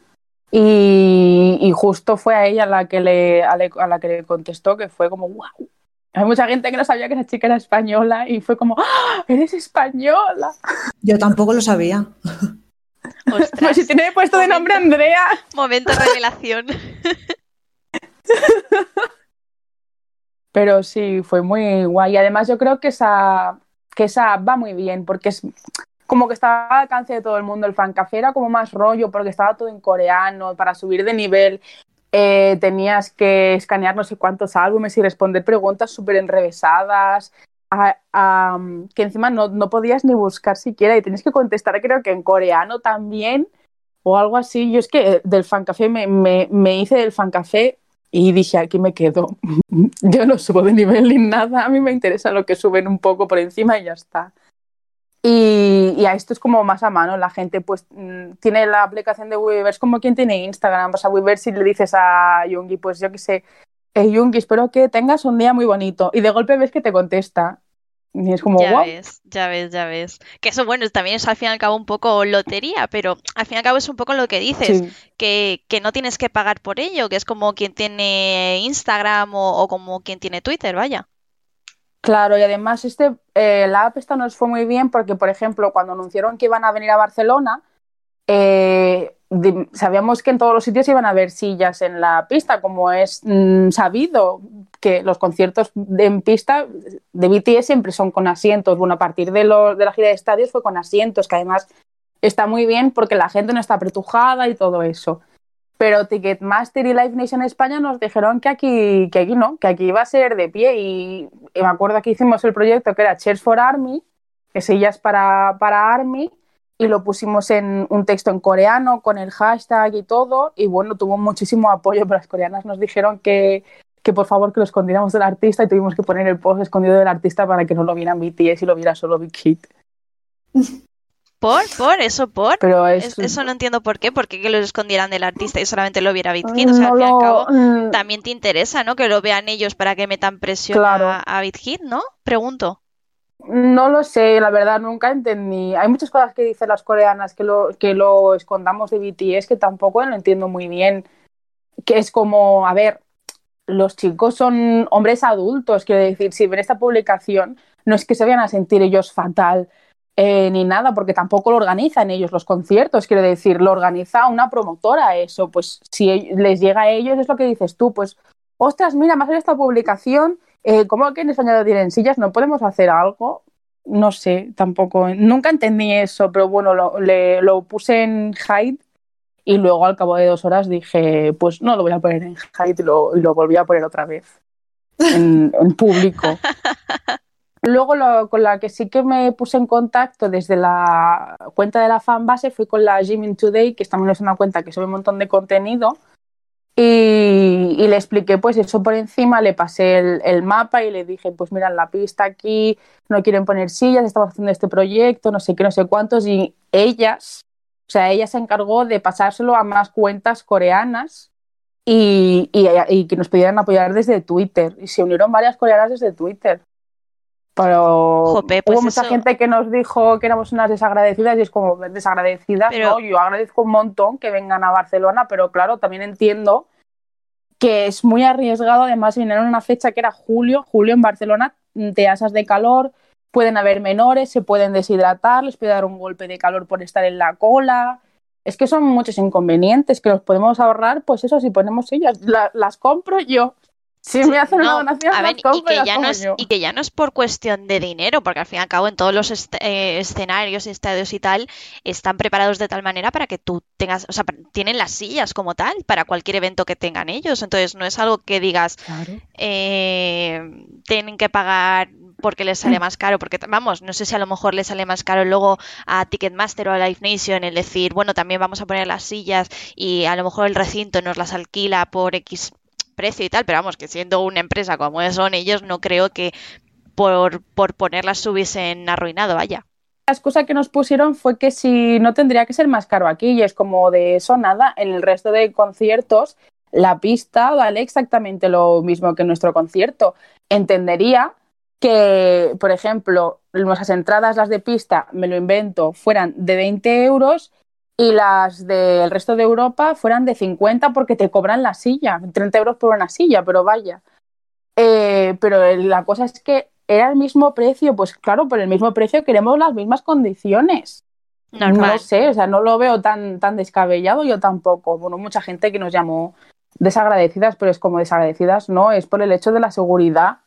Y, justo fue a ella la que le, a, la que le contestó que fue como, wow. Hay mucha gente que no sabía que esa chica era española y fue como, ¡Ah, eres española. Yo tampoco lo sabía. Pues si tiene puesto de nombre Andrea. Momento de revelación. Pero sí, fue muy guay. Además, yo creo que esa, que esa app va muy bien porque es como que estaba al alcance de todo el mundo. El fancafé era como más rollo porque estaba todo en coreano para subir de nivel. Eh, tenías que escanear no sé cuántos álbumes y responder preguntas súper enrevesadas. que encima no, no, podías ni buscar siquiera y tenías que contestar, creo que en coreano también o algo así. Yo es que del fancafé me, me, me hice del fancafé y dije, aquí me quedo. Yo no subo de nivel ni nada, a mí me interesa lo que suben un poco por encima y ya está. Y, a esto es como más a mano, la gente pues mm, tiene la aplicación de Weverse como quien tiene Instagram, vas a Weverse y le dices a Yungi, pues yo qué sé, hey, Yungi, espero que tengas un día muy bonito. Y de golpe ves que te contesta. Y es como, ya ves, ya ves, ya ves. Que eso, bueno, también es al fin y al cabo un poco lotería, pero al fin y al cabo es un poco lo que dices, que, que, no tienes que pagar por ello, que es como quien tiene Instagram o, o como quien tiene Twitter, vaya. Claro, y además este, eh, la app nos fue muy bien porque, por ejemplo, cuando anunciaron que iban a venir a Barcelona, eh, sabíamos que en todos los sitios iban a haber sillas en la pista, como es mm, sabido que los conciertos en pista de BTS siempre son con asientos. Bueno, a partir de, de la gira de estadios fue con asientos, que además está muy bien porque la gente no está apretujada y todo eso pero Ticketmaster y Live Nation España nos dijeron que aquí, que aquí no, que aquí iba a ser de pie y, me acuerdo que hicimos el proyecto que era Cheers for Army, que sillas para, para Army, y lo pusimos en un texto en coreano con el hashtag y todo, y bueno, tuvo muchísimo apoyo, pero las coreanas nos dijeron que, que por favor que lo escondiéramos del artista y tuvimos que poner el post escondido del artista para que no lo vieran BTS y lo viera solo Big Hit. ¿Por? ¿Por? ¿Eso por? Pero Eso no entiendo por qué, porque que lo escondieran del artista y solamente lo viera BitKit. O sea, al fin y al cabo, mm. también te interesa, ¿no? Que lo vean ellos para que metan presión a, a BitKit, ¿no? Pregunto. No lo sé, la verdad, nunca entendí. Hay muchas cosas que dicen las coreanas que lo, que lo escondamos de BTS que tampoco lo entiendo muy bien. Que es como, a ver, los chicos son hombres adultos, quiero decir, si ven esta publicación, no es que se vayan a sentir ellos fatal eh, ni nada, porque tampoco lo organizan ellos los conciertos, quiero decir, lo organiza una promotora eso, pues si les llega a ellos es lo que dices tú, pues, ostras, mira, más en esta publicación, eh, ¿cómo que en España lo tienen sillas? ¿No podemos hacer algo? No sé, tampoco, nunca entendí eso, pero bueno, lo, lo puse en Hyde y luego al cabo de dos horas dije, pues no lo voy a poner en Hyde y lo, lo volví a poner otra vez en, en público. Luego con la que sí que me puse en contacto desde la cuenta de la fanbase fui con la Jimin Today, que también es una cuenta que sube un montón de contenido. Y, le expliqué pues eso por encima, le pasé el, mapa y le dije, pues mira, la pista aquí, no quieren poner sillas, estamos haciendo este proyecto, no sé qué, no sé cuántos, y ellas, o sea, ella se encargó de pasárselo a más cuentas coreanas y, y que nos pudieran apoyar desde Twitter. Y se unieron varias coreanas desde Twitter. Pero pues hubo mucha gente que nos dijo que éramos unas desagradecidas y es como desagradecidas, ¿no? Yo agradezco un montón que vengan a Barcelona, pero claro, también entiendo que es muy arriesgado, además vinieron una fecha que era julio, julio en Barcelona, te asas de calor, pueden haber menores, se pueden deshidratar, les puede dar un golpe de calor por estar en la cola. Es que son muchos inconvenientes que los podemos ahorrar, pues eso, si ponemos ellas, las compro yo. Sí, me hacen una donación, a ver, y, que ya no es, y que ya no es por cuestión de dinero, porque al fin y al cabo en todos los eh, escenarios, estadios y tal, están preparados de tal manera para que tú tengas, o sea, tienen las sillas como tal para cualquier evento que tengan ellos. Entonces no es algo que digas, eh, tienen que pagar porque les sale más caro, porque vamos, no sé si a lo mejor les sale más caro luego a Ticketmaster o a Live Nation el decir, bueno, también vamos a poner las sillas y a lo mejor el recinto nos las alquila por X precio y tal, pero vamos, que siendo una empresa como son ellos, no creo que por, por ponerlas hubiesen arruinado, vaya. La excusa que nos pusieron fue que si no tendría que ser más caro aquí, y es como de eso nada, en el resto de conciertos la pista vale exactamente lo mismo que nuestro concierto. Entendería que, por ejemplo, nuestras entradas, las de pista, me lo invento, fueran de 20 euros y las del resto de Europa fueran de 50 porque te cobran la silla, 30 euros por una silla, pero vaya. Eh, pero la cosa es que era el mismo precio, pues claro, por el mismo precio queremos las mismas condiciones. No lo sé, o sea, no lo veo tan, tan descabellado, yo tampoco. Bueno, mucha gente que nos llamó desagradecidas, pero es como desagradecidas, no, es por el hecho de la seguridad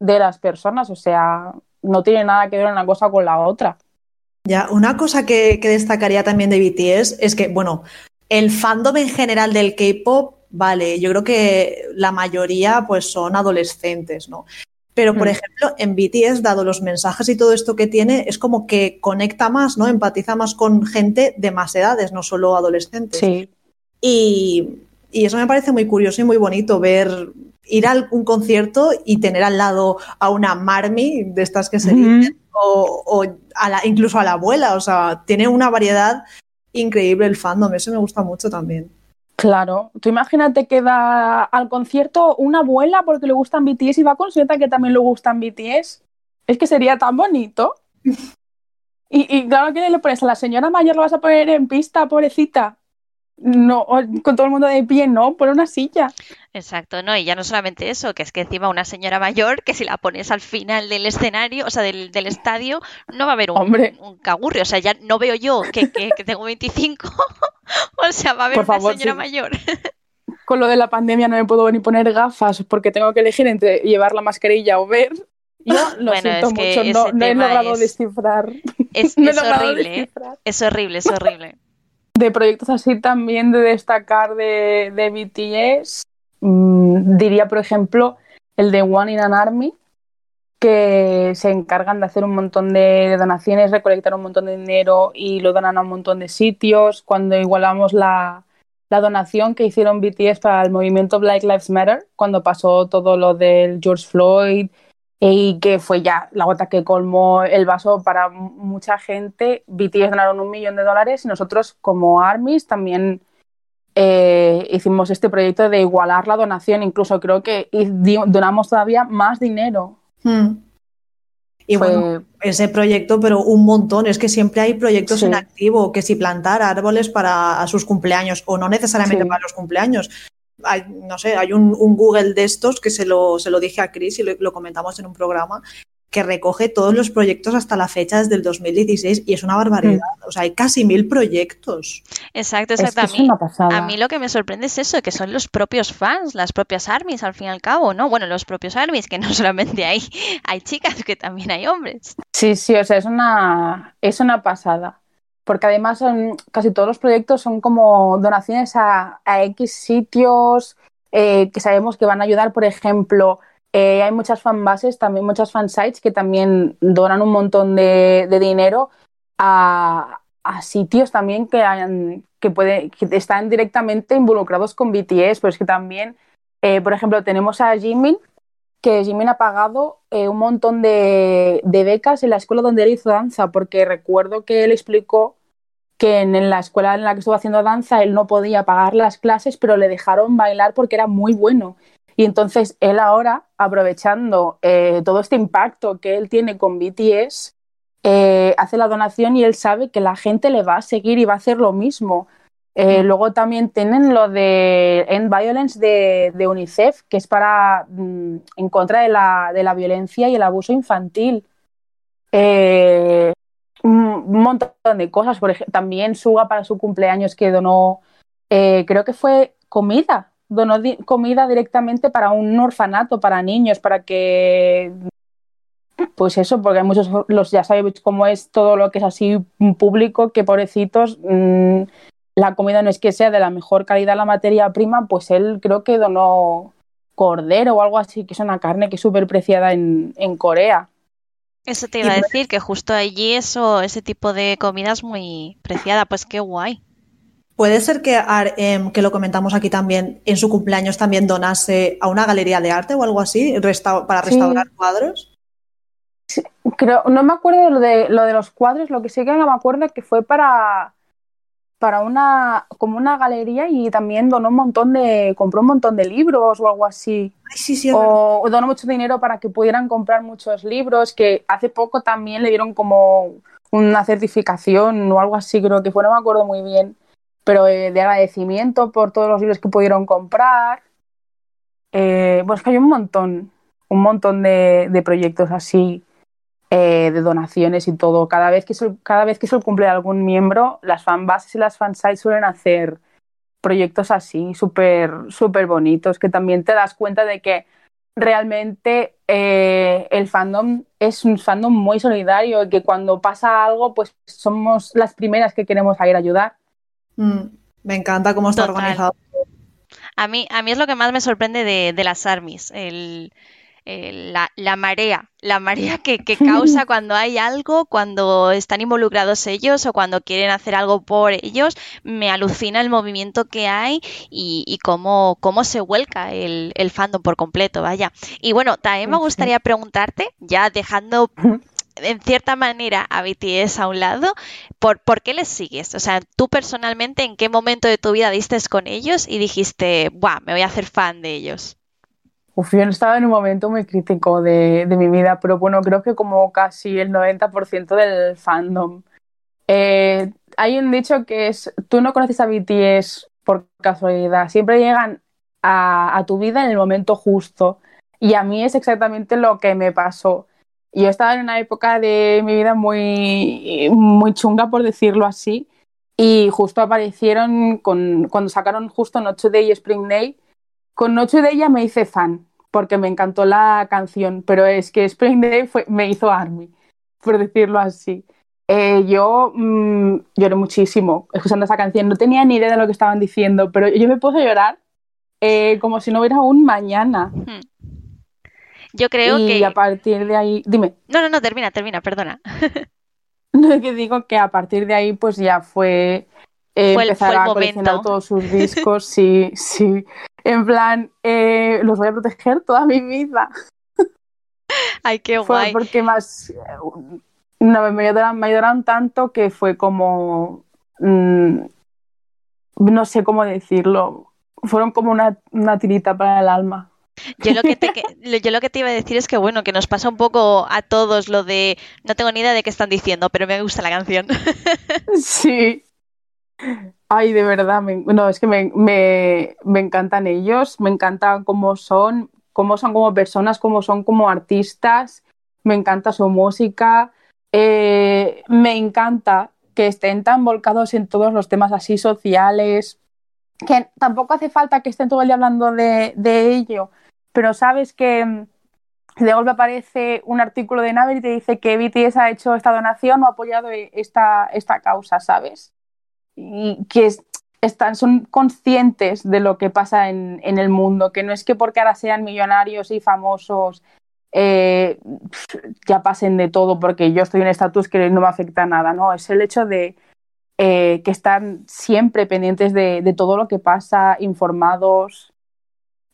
de las personas, o sea, no tiene nada que ver una cosa con la otra. Ya, una cosa que, que destacaría también de BTS es que, bueno, el fandom en general del K-pop, vale, yo creo que la mayoría pues son adolescentes, ¿no? Pero, por Mm. ejemplo, en BTS, dado los mensajes y todo esto que tiene, es como que conecta más, ¿no? Empatiza más con gente de más edades, no solo adolescentes. Sí. Y, y eso me parece muy curioso y muy bonito ver ir a un concierto y tener al lado a una Marmy de estas que se dicen, o, o a la- incluso a la abuela. O sea, tiene una variedad increíble el fandom. Eso me gusta mucho también. Claro, tú imagínate que va al concierto una abuela porque le gustan BTS y va con su nieta que también le gustan BTS. Es que sería tan bonito. Y, y claro que le pones a la señora mayor, lo vas a poner en pista, pobrecita. No, con todo el mundo de pie, no, por una silla. Exacto, no, y ya no solamente eso, que es que encima una señora mayor, que si la pones al final del escenario, o sea, del, del estadio, no va a haber un, Hombre. un cagurri, o sea, ya no veo yo que, que, que tengo 25, o sea, va a haber Por una favor, señora sí. mayor. Con lo de la pandemia no me puedo ni poner gafas porque tengo que elegir entre llevar la mascarilla o ver. Yo lo Bueno, siento es que mucho, no, no he logrado es- descifrar. Es, No horrible, descifrar. es horrible, es horrible. De proyectos así también de destacar de, de BTS, mm, diría por ejemplo el de One in an Army, que se encargan de hacer un montón de donaciones, recolectar un montón de dinero y lo donan a un montón de sitios. Cuando igualamos la, la donación que hicieron BTS para el movimiento Black Lives Matter, cuando pasó todo lo del George Floyd y que fue ya la gota que colmó el vaso para mucha gente. BTS donaron un millón de dólares y nosotros como ARMYs también eh, hicimos este proyecto de igualar la donación, incluso creo que donamos todavía más dinero. Hmm. Y Fue- bueno, ese proyecto, pero un montón. Es que siempre hay proyectos Sí. en activo, que si plantar árboles para sus cumpleaños, o no necesariamente Sí. para los cumpleaños. Hay, no sé, hay un, un Google de estos que se lo, se lo dije a Chris y lo, lo comentamos en un programa, que recoge todos los proyectos hasta la fecha desde el 2016 y es una barbaridad. O sea, hay casi mil proyectos. Exacto, es exacto. que A es mí, una pasada. a mí lo que me sorprende es eso, que son los propios fans, las propias armies al fin y al cabo, ¿no? Bueno, los propios armies, que no solamente hay, hay chicas, que también hay hombres. Sí, sí, o sea, es una, es una pasada. Porque además son, casi todos los proyectos son como donaciones a, a X sitios eh, que sabemos que van a ayudar. Por ejemplo, eh, hay muchas fanbases, también muchas fansites que también donan un montón de, dinero a, a sitios también que, hayan- que, puede, que están directamente involucrados con BTS. Pero es que también, eh, por ejemplo, tenemos a Jimin, que Jimin ha pagado eh, un montón de, becas en la escuela donde él hizo danza, porque recuerdo que él explicó que en, en la escuela en la que estuvo haciendo danza él no podía pagar las clases, pero le dejaron bailar porque era muy bueno. Y entonces él ahora, aprovechando eh, todo este impacto que él tiene con BTS, eh, hace la donación y él sabe que la gente le va a seguir y va a hacer lo mismo. Eh, luego también tienen lo de End Violence de, de UNICEF, que es para mm, en contra de la, de la violencia y el abuso infantil. Eh, un, montón de cosas. Por ejemplo, también Suga para su cumpleaños que donó, eh, creo que fue comida, donó di- comida directamente para un orfanato, para niños, para que pues eso, porque hay muchos, los ya sabéis cómo es todo lo que es así público, que pobrecitos, mm, la comida no es que sea de la mejor calidad la materia prima, pues él creo que donó cordero o algo así, que es una carne que es súper preciada en, en Corea. Eso te Y iba a decir, que justo allí eso, ese tipo de comida es muy preciada, pues qué guay. Puede ser que, Ar- em, que lo comentamos aquí también, en su cumpleaños también donase a una galería de arte o algo así, resta- para Sí. restaurar cuadros. Creo, no me acuerdo de lo de, lo de los cuadros, lo que sí que no me acuerdo que fue para, para una, como una galería y también donó un montón de, compró un montón de libros o algo así. Ay, sí, sí, es verdad. o, o donó mucho dinero para que pudieran comprar muchos libros, que hace poco también le dieron como una certificación o algo así, creo que fue, no me acuerdo muy bien, pero eh, de agradecimiento por todos los libros que pudieron comprar. Eh, pues que hay un montón, un montón de, de proyectos así, eh, de donaciones y todo. Cada vez que es el, cada vez que es el cumple de algún miembro, las fanbases y las fansites suelen hacer proyectos así, súper súper bonitos, que también te das cuenta de que realmente eh, el fandom es un fandom muy solidario y que cuando pasa algo, pues somos las primeras que queremos ir a ayudar. Mm, me encanta cómo está Total. organizado. A mí, a mí es lo que más me sorprende de, de las armies, el, el- la, la marea, la marea que, que causa cuando hay algo, cuando están involucrados ellos o cuando quieren hacer algo por ellos. Me alucina el movimiento que hay y, y cómo, cómo se vuelca el, el fandom por completo, vaya. Y bueno, también me Sí. gustaría preguntarte, ya dejando en cierta manera a BTS a un lado, ¿por, por qué les sigues? O sea, tú personalmente, ¿en qué momento de tu vida diste con ellos y dijiste, ¡buah, me voy a hacer fan de ellos? Uf, yo estaba en un momento muy crítico de, de mi vida, pero bueno, creo que como casi el 90% del fandom. Eh, hay un dicho que es, tú no conoces a BTS por casualidad, siempre llegan a, a tu vida en el momento justo. Y a mí es exactamente lo que me pasó. Yo estaba en una época de mi vida muy, muy chunga, por decirlo así, y justo aparecieron con, cuando sacaron justo Not Today y Spring Day. Con Not Today ya me hice fan, porque me encantó la canción, pero es que Spring Day fue, me hizo Army, por decirlo así. Eh, yo mm, lloré muchísimo escuchando esa canción, no tenía ni idea de lo que estaban diciendo, pero yo me puedo llorar eh, como si no hubiera un mañana. Hmm. Yo creo y que... a partir de ahí, dime, No, no, no, termina, termina, perdona. no es que digo que a partir de ahí pues ya fue, eh, Fue empezar fue a coleccionar todos sus discos, sí, sí, en plan, eh, los voy a proteger toda mi vida. Ay, qué Fue guay. porque más eh, no, me, ayudaron, me ayudaron tanto que fue como mm, no sé cómo decirlo. Fueron como una, una tirita para el alma. Yo lo que te, yo lo que te iba a decir es que, bueno, que nos pasa un poco a todos lo de no tengo ni idea de qué están diciendo, pero me gusta la canción. Sí. Ay, de verdad, me- no, es que me, me, me encantan ellos, me encantan cómo son, cómo son como personas, cómo son como artistas, me encanta su música, eh, me encanta que estén tan volcados en todos los temas así sociales, que tampoco hace falta que estén todo el día hablando de, ello, pero sabes que mm, de golpe aparece un artículo de Naver y te dice que BTS ha hecho esta donación o ha apoyado esta, esta causa, ¿sabes? Y que es- están, son conscientes de lo que pasa en, en el mundo, que no es que porque ahora sean millonarios y famosos eh, ya pasen de todo porque yo estoy en estatus que no me afecta nada, ¿no? Es el hecho de eh, que están siempre pendientes de, de todo lo que pasa, informados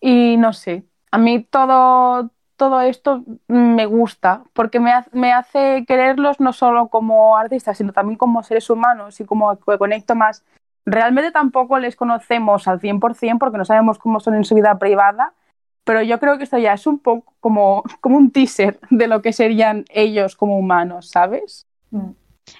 y no sé, a mí todo, todo esto me gusta porque me, me hace quererlos no solo como artistas, sino también como seres humanos y como que conecto más. Realmente tampoco les conocemos al 100% porque no sabemos cómo son en su vida privada, pero yo creo que esto ya es un poco como, como un teaser de lo que serían ellos como humanos, ¿sabes? Mm.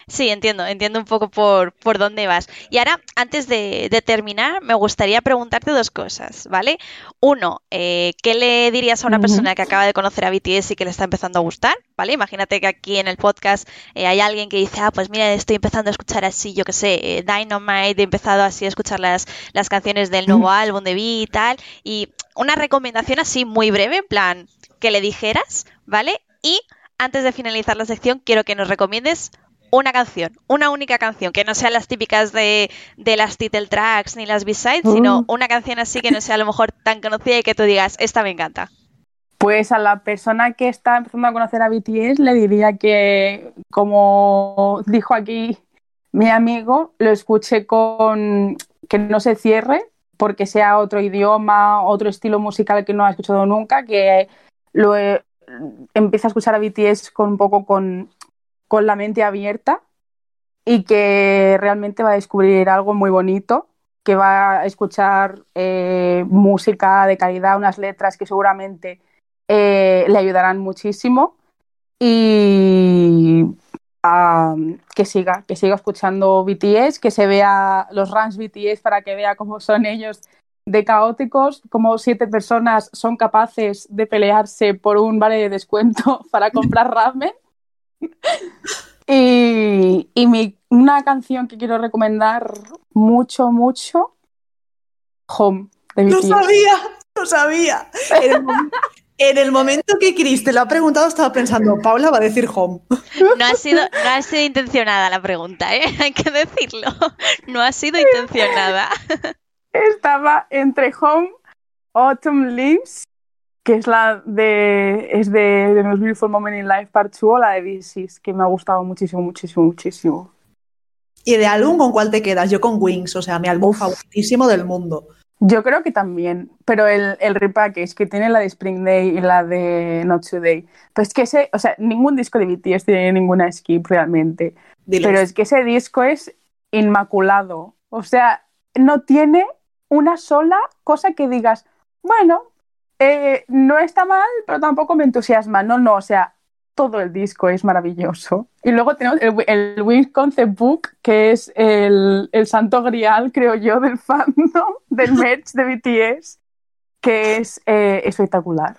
Sí, entiendo, entiendo un poco por, por dónde vas. Y ahora, antes de, de terminar, me gustaría preguntarte dos cosas, ¿vale? Uno, eh, ¿qué le dirías a una persona que acaba de conocer a BTS y que le está empezando a gustar? ¿Vale? Imagínate que aquí en el podcast eh, hay alguien que dice, ah, pues mira, estoy empezando a escuchar así, yo qué sé, eh, Dynamite, he empezado así a escuchar las, las canciones del nuevo álbum de V y tal. Y una recomendación así muy breve, en plan, que le dijeras, ¿vale? Y antes de finalizar la sección, quiero que nos recomiendes una canción, una única canción, que no sean las típicas de, de las title tracks ni las B-sides, sino Uh. una canción así que no sea a lo mejor tan conocida y que tú digas, esta me encanta. Pues a la persona que está empezando a conocer a BTS le diría que, como dijo aquí mi amigo, lo escuche con que no se cierre, porque sea otro idioma, otro estilo musical que no ha escuchado nunca, que lo eh, empiece a escuchar a BTS con un poco con, con la mente abierta y que realmente va a descubrir algo muy bonito, que va a escuchar eh, música de calidad, unas letras que seguramente eh, le ayudarán muchísimo y que siga, que siga escuchando BTS, que se vea los runs BTS para que vea cómo son ellos de caóticos, cómo siete personas son capaces de pelearse por un vale de descuento para comprar ramen. Y, y mi- una canción que quiero recomendar mucho, mucho, Home, de Lo sabía, lo sabía. El, En el momento que Chris te lo ha preguntado, estaba pensando, Paula va a decir home. No ha sido, no ha sido intencionada la pregunta, ¿eh? hay que decirlo. No ha sido intencionada. Estaba entre home, autumn leaves, que es la de es de The Most Beautiful Moment in Life Part 2 o la de This Is, que me ha gustado muchísimo, muchísimo, muchísimo. ¿Y de álbum con cuál te quedas? Yo con Wings, o sea, mi álbum favoritísimo del mundo. Yo creo que también, pero el, el repackage que tiene la de Spring Day y la de Not Today, pues es que ese, o sea, ningún disco de BTS tiene ninguna skip realmente, Diles. pero es que ese disco es inmaculado, o sea, no tiene una sola cosa que digas, bueno, eh, no está mal, pero tampoco me entusiasma, no, no, o sea, todo el disco es maravilloso. Y luego tenemos el, el Wings Concept Book, que es el, el santo grial, creo yo, del fandom, del merch de BTS, que es eh, espectacular.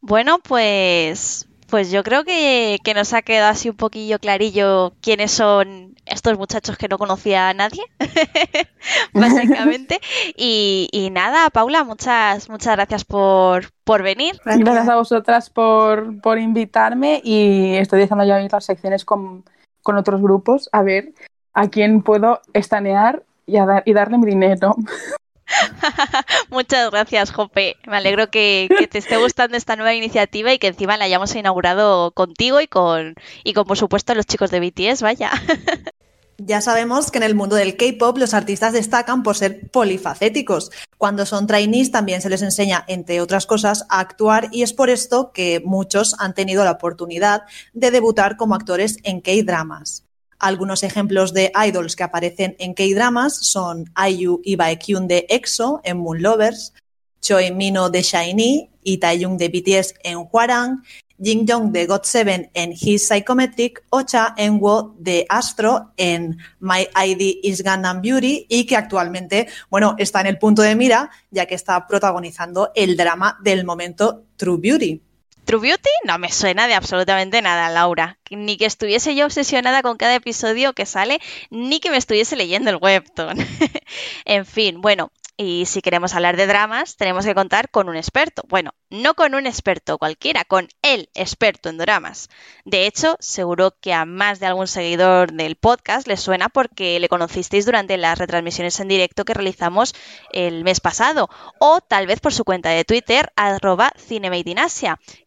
Bueno, pues, pues yo creo que, que nos ha quedado así un poquillo clarillo quiénes son estos muchachos que no conocía a nadie, básicamente. Y, y nada, Paula, muchas, muchas gracias por, por venir. Gracias a vosotras por, por invitarme y estoy dejando ya las secciones con, con otros grupos a ver a quién puedo estanear y, a dar, y darle mi dinero. Muchas gracias, Jope. Me alegro que, que, te esté gustando esta nueva iniciativa y que encima la hayamos inaugurado contigo y con, y con por supuesto, los chicos de BTS, vaya. Ya sabemos que en el mundo del K-pop los artistas destacan por ser polifacéticos. Cuando son trainees también se les enseña, entre otras cosas, a actuar y es por esto que muchos han tenido la oportunidad de debutar como actores en K-dramas. Algunos ejemplos de idols que aparecen en K-dramas son IU y Baekhyun de EXO en Moon Lovers, Choi Mino de SHINee y Taeyong de BTS en Hwarang, Jin Young de GOT7 en His Psychometric o Cha Eun-woo de Astro en My ID is Gangnam Beauty y que actualmente, bueno, está en el punto de mira ya que está protagonizando el drama del momento True Beauty. True Beauty no me suena de absolutamente nada, Laura. Ni que estuviese yo obsesionada con cada episodio que sale, ni que me estuviese leyendo el webtoon. en fin, bueno, y si queremos hablar de dramas, tenemos que contar con un experto. Bueno, no con un experto cualquiera, con el experto en dramas. De hecho, seguro que a más de algún seguidor del podcast le suena porque le conocisteis durante las retransmisiones en directo que realizamos el mes pasado. O tal vez por su cuenta de Twitter, arroba.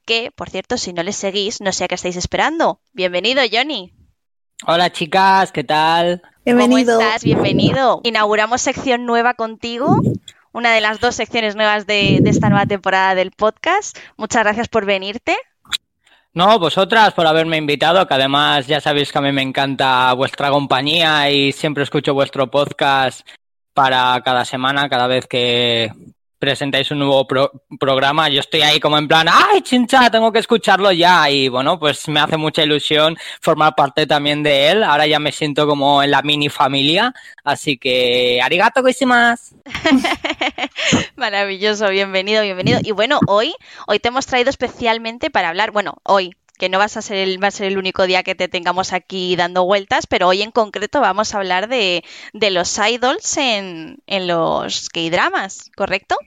Que, por cierto, si no le seguís, no sé a qué estáis esperando. Bienvenido, Johnny. Hola chicas, ¿qué tal? Bienvenido. ¿Cómo estás? Bienvenido. Inauguramos sección nueva contigo, una de las dos secciones nuevas de, de, esta nueva temporada del podcast. Muchas gracias por venirte. No, vosotras por haberme invitado, que además ya sabéis que a mí me encanta vuestra compañía y siempre escucho vuestro podcast para cada semana, cada vez que presentáis un nuevo pro programa, yo estoy ahí como en plan, ¡ay, chincha! Tengo que escucharlo ya. Y bueno, pues me hace mucha ilusión formar parte también de él. Ahora ya me siento como en la mini familia. Así que, arigato más. Maravilloso, bienvenido, bienvenido. Y bueno, hoy, hoy te hemos traído especialmente para hablar, bueno, hoy, que no vas a ser el, va a ser el único día que te tengamos aquí dando vueltas, pero hoy en concreto vamos a hablar de, de los idols en, en los K-dramas, ¿correcto?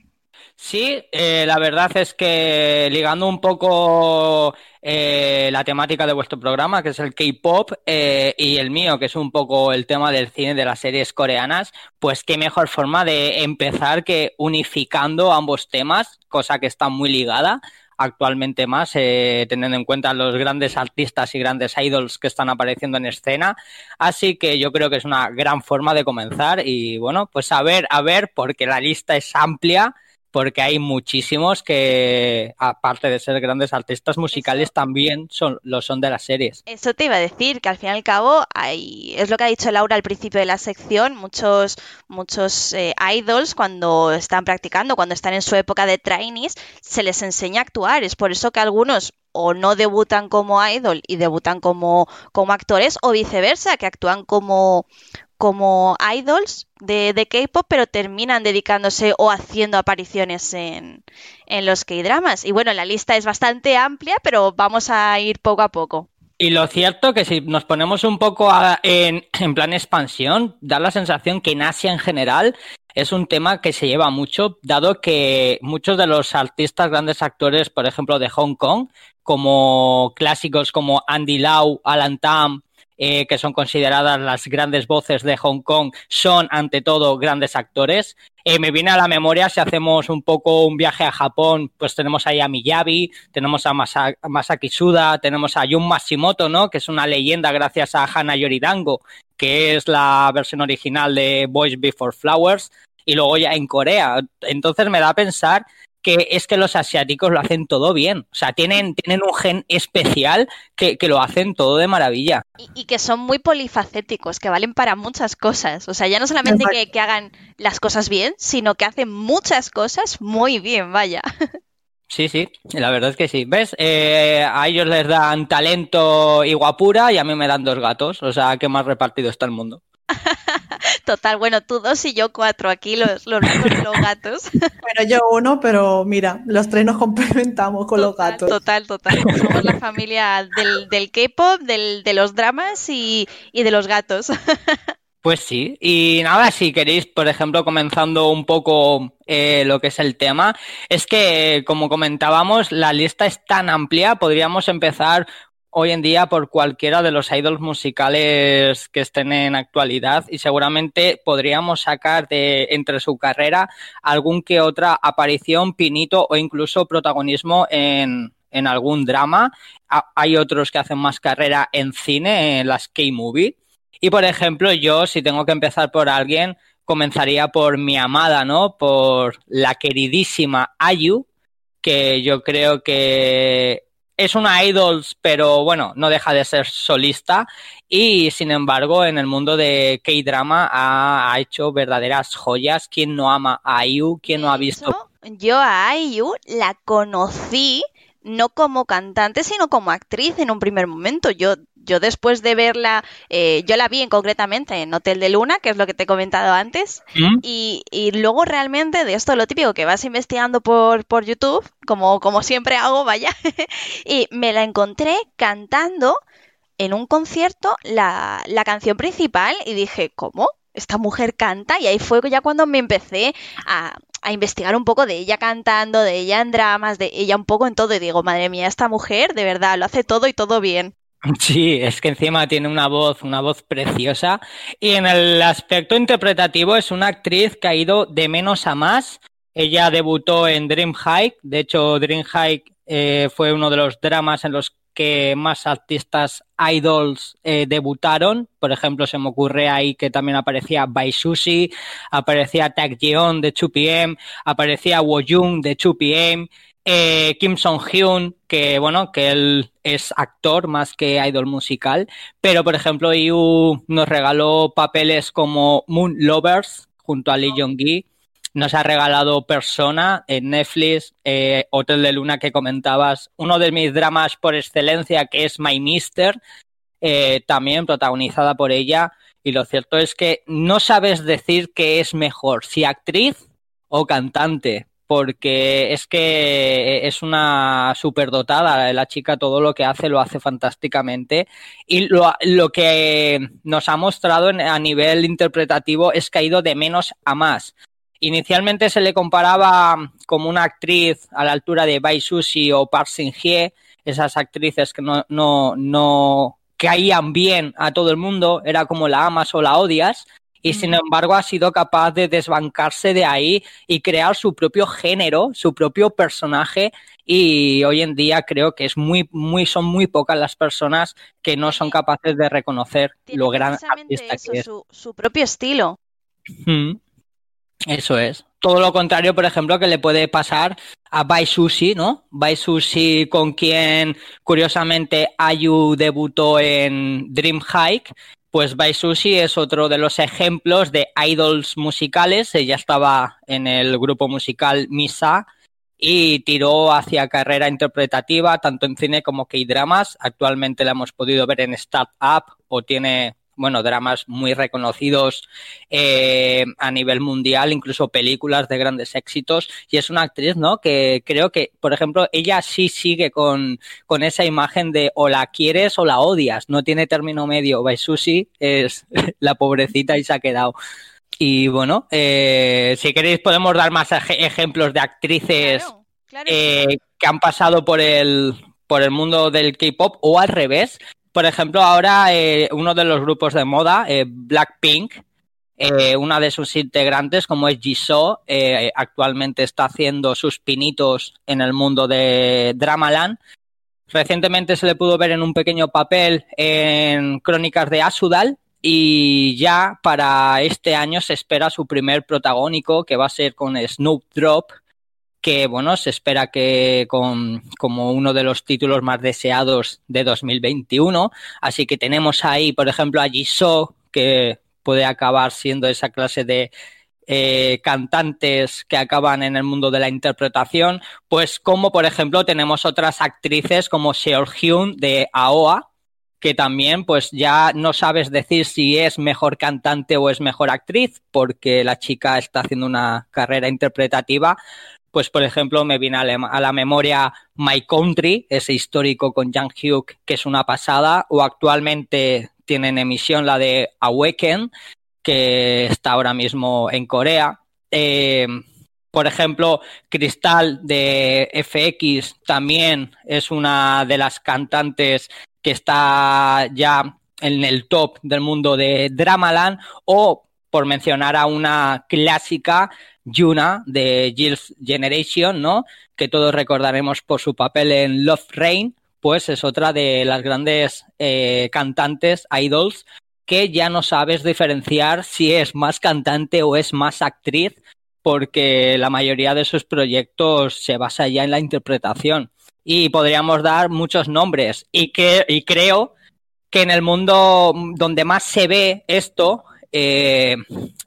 Sí, eh, la verdad es que ligando un poco eh, la temática de vuestro programa, que es el K-pop, eh, y el mío, que es un poco el tema del cine de las series coreanas, pues qué mejor forma de empezar que unificando ambos temas, cosa que está muy ligada actualmente más, eh, teniendo en cuenta los grandes artistas y grandes idols que están apareciendo en escena. Así que yo creo que es una gran forma de comenzar y bueno, pues a ver, a ver, porque la lista es amplia porque hay muchísimos que, aparte de ser grandes artistas musicales, Eso. también son, lo son de las series. Eso te iba a decir, que al fin y al cabo, hay, es lo que ha dicho Laura al principio de la sección, muchos, muchos eh, idols cuando están practicando, cuando están en su época de trainees, se les enseña a actuar. Es por eso que algunos o no debutan como idol y debutan como, como actores, o viceversa, que actúan como, como idols de, K-pop, pero terminan dedicándose o haciendo apariciones en, en los K-dramas. Y bueno, la lista es bastante amplia, pero vamos a ir poco a poco. Y lo cierto que si nos ponemos un poco en, en, plan expansión, da la sensación que en Asia en general es un tema que se lleva mucho, dado que muchos de los artistas, grandes actores, por ejemplo, de Hong Kong, como clásicos como Andy Lau, Alan Tam, eh, que son consideradas las grandes voces de Hong Kong, son ante todo grandes actores. Eh, me viene a la memoria si hacemos un poco un viaje a Japón, pues tenemos ahí a Miyabi, tenemos a Masaki Suda, tenemos a Jun Mashimoto, ¿no? Que es una leyenda gracias a Hana Yoridango, que es la versión original de Boys Before Flowers, y luego ya en Corea. Entonces me da a pensar que es que los asiáticos lo hacen todo bien. O sea, tienen, tienen un gen especial que, lo hacen todo de maravilla. Y, que son muy polifacéticos, que valen para muchas cosas. O sea, ya no solamente que, hagan las cosas bien, sino que hacen muchas cosas muy bien, vaya. Sí, sí, la verdad es que sí. ¿Ves? Eh, a ellos les dan talento y guapura y a mí me dan dos gatos. O sea, qué más repartido está el mundo. Total, bueno, tú dos y yo cuatro aquí, los, los, los gatos. Bueno, yo uno, pero mira, los tres nos complementamos con los gatos. Total, total. Somos la familia del, del K-pop, de los dramas y, de los gatos. Pues sí, y nada, si queréis, por ejemplo, comenzando un poco eh, lo que es el tema, es que, como comentábamos, la lista es tan amplia, podríamos empezar hoy en día por cualquiera de los idols musicales que estén en actualidad y seguramente podríamos sacar de entre su carrera algún que otra aparición, pinito o incluso protagonismo en, en algún drama. hay otros que hacen más carrera en cine, en las K-movie. Y por ejemplo, yo si tengo que empezar por alguien, comenzaría por mi amada, ¿no? Por la queridísima Ayu, que yo creo que es una idols, pero bueno, no deja de ser solista y sin embargo en el mundo de K-drama ha, hecho verdaderas joyas. ¿Quién no ama a IU? ¿Quién no ha visto? Yo a IU la conocí no como cantante, sino como actriz en un primer momento. Yo yo después de verla, eh, yo la vi en, concretamente en Hotel de Luna, que es lo que te he comentado antes, ¿Mm? y, luego realmente de esto lo típico que vas investigando por, por YouTube, como, como siempre hago, vaya, y me la encontré cantando en un concierto la, la canción principal y dije, ¿cómo? esta mujer canta y ahí fue ya cuando me empecé a, a, investigar un poco de ella cantando, de ella en dramas, de ella un poco en todo y digo, madre mía, esta mujer de verdad lo hace todo y todo bien. Sí, es que encima tiene una voz, una voz preciosa. Y en el aspecto interpretativo es una actriz que ha ido de menos a más. Ella debutó en Dream High. De hecho, Dream High eh, fue uno de los dramas en los que más artistas idols eh, debutaron. Por ejemplo, se me ocurre ahí que también aparecía Bai Sushi, aparecía Tak Jeon de 2PM, aparecía Wo Jung de 2PM eh, Kim Song Hyun, que bueno, que él es actor más que idol musical, pero por ejemplo IU nos regaló papeles como Moon Lovers junto a Lee Jong-gi, nos ha regalado Persona en Netflix, eh, Hotel de Luna que comentabas, uno de mis dramas por excelencia que es My Mister, eh, también protagonizada por ella, y lo cierto es que no sabes decir qué es mejor, si actriz o cantante, porque es que es una superdotada, la chica todo lo que hace lo hace fantásticamente y lo, lo que nos ha mostrado a nivel interpretativo es que ha ido de menos a más. Inicialmente se le comparaba como una actriz a la altura de Bai Sushi o Park Shin Hye, esas actrices que no, no, no caían bien a todo el mundo, era como la amas o la odias, y sin embargo ha sido capaz de desbancarse de ahí y crear su propio género, su propio personaje y hoy en día creo que es muy muy son muy pocas las personas que no son capaces de reconocer lo gran artista que es. Su, propio estilo. Eso es. Todo lo contrario, por ejemplo, que le puede pasar a Bai Sushi, ¿no? Bai Sushi, con quien curiosamente Ayu debutó en Dream Hike pues Bai Sushi es otro de los ejemplos de idols musicales. Ella estaba en el grupo musical Misa y tiró hacia carrera interpretativa tanto en cine como K-dramas. Actualmente la hemos podido ver en Startup o tiene bueno, dramas muy reconocidos eh, a nivel mundial, incluso películas de grandes éxitos. Y es una actriz, ¿no? Que creo que, por ejemplo, ella sí sigue con, con esa imagen de o la quieres o la odias. No tiene término medio. Baisushi es la pobrecita y se ha quedado. Y bueno, eh, si queréis podemos dar más ejemplos de actrices eh, que han pasado por el, por el mundo del K-pop o al revés. Por ejemplo, ahora eh, uno de los grupos de moda, Blackpink, una de sus integrantes, como es Jisoo, actualmente está haciendo sus pinitos en el mundo de Dramaland. Recientemente se le pudo ver en un pequeño papel en Crónicas de Asudal, y ya para este año se espera su primer protagónico, que va a ser con Snoop Drop, que bueno, se espera que con como uno de los títulos más deseados de 2021. Así que tenemos ahí, por ejemplo, a Jisoo, que puede acabar siendo esa clase de eh, cantantes que acaban en el mundo de la interpretación, pues como por ejemplo tenemos otras actrices como Seol de AOA, que también pues ya no sabes decir si es mejor cantante o es mejor actriz, porque la chica está haciendo una carrera interpretativa. Pues por ejemplo me viene a la memoria My Country, ese histórico con Jang Hyuk, que es una pasada, o actualmente tiene en emisión la de Awaken, que está ahora mismo en Corea. Eh, por ejemplo, Cristal de FX también es una de las cantantes que está ya en el top del mundo de Dramaland, o por mencionar a una clásica, Yuna de Jill's Generation, ¿no? Que todos recordaremos por su papel en Love Rain, pues es otra de las grandes eh, cantantes, idols, que ya no sabes diferenciar si es más cantante o es más actriz, porque la mayoría de sus proyectos se basa ya en la interpretación y podríamos dar muchos nombres. Y, que, y creo que en el mundo donde más se ve esto eh,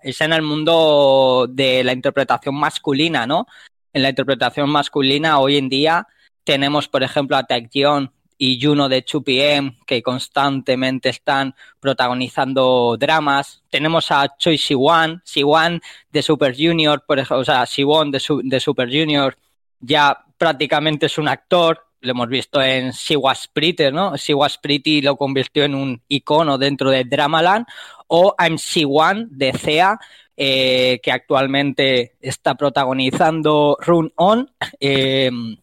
es en el mundo de la interpretación masculina, ¿no? En la interpretación masculina hoy en día tenemos, por ejemplo, a Taekyon y Juno de 2PM que constantemente están protagonizando dramas. Tenemos a Choi Siwan, Siwan de Super Junior, por ejemplo, o sea, Siwon de, de Super Junior ya prácticamente es un actor. Lo hemos visto en Was Pretty, ¿no? Was Pretty lo convirtió en un icono dentro de Dramaland. O I'm C1 de CEA, eh, que actualmente está protagonizando Run On em,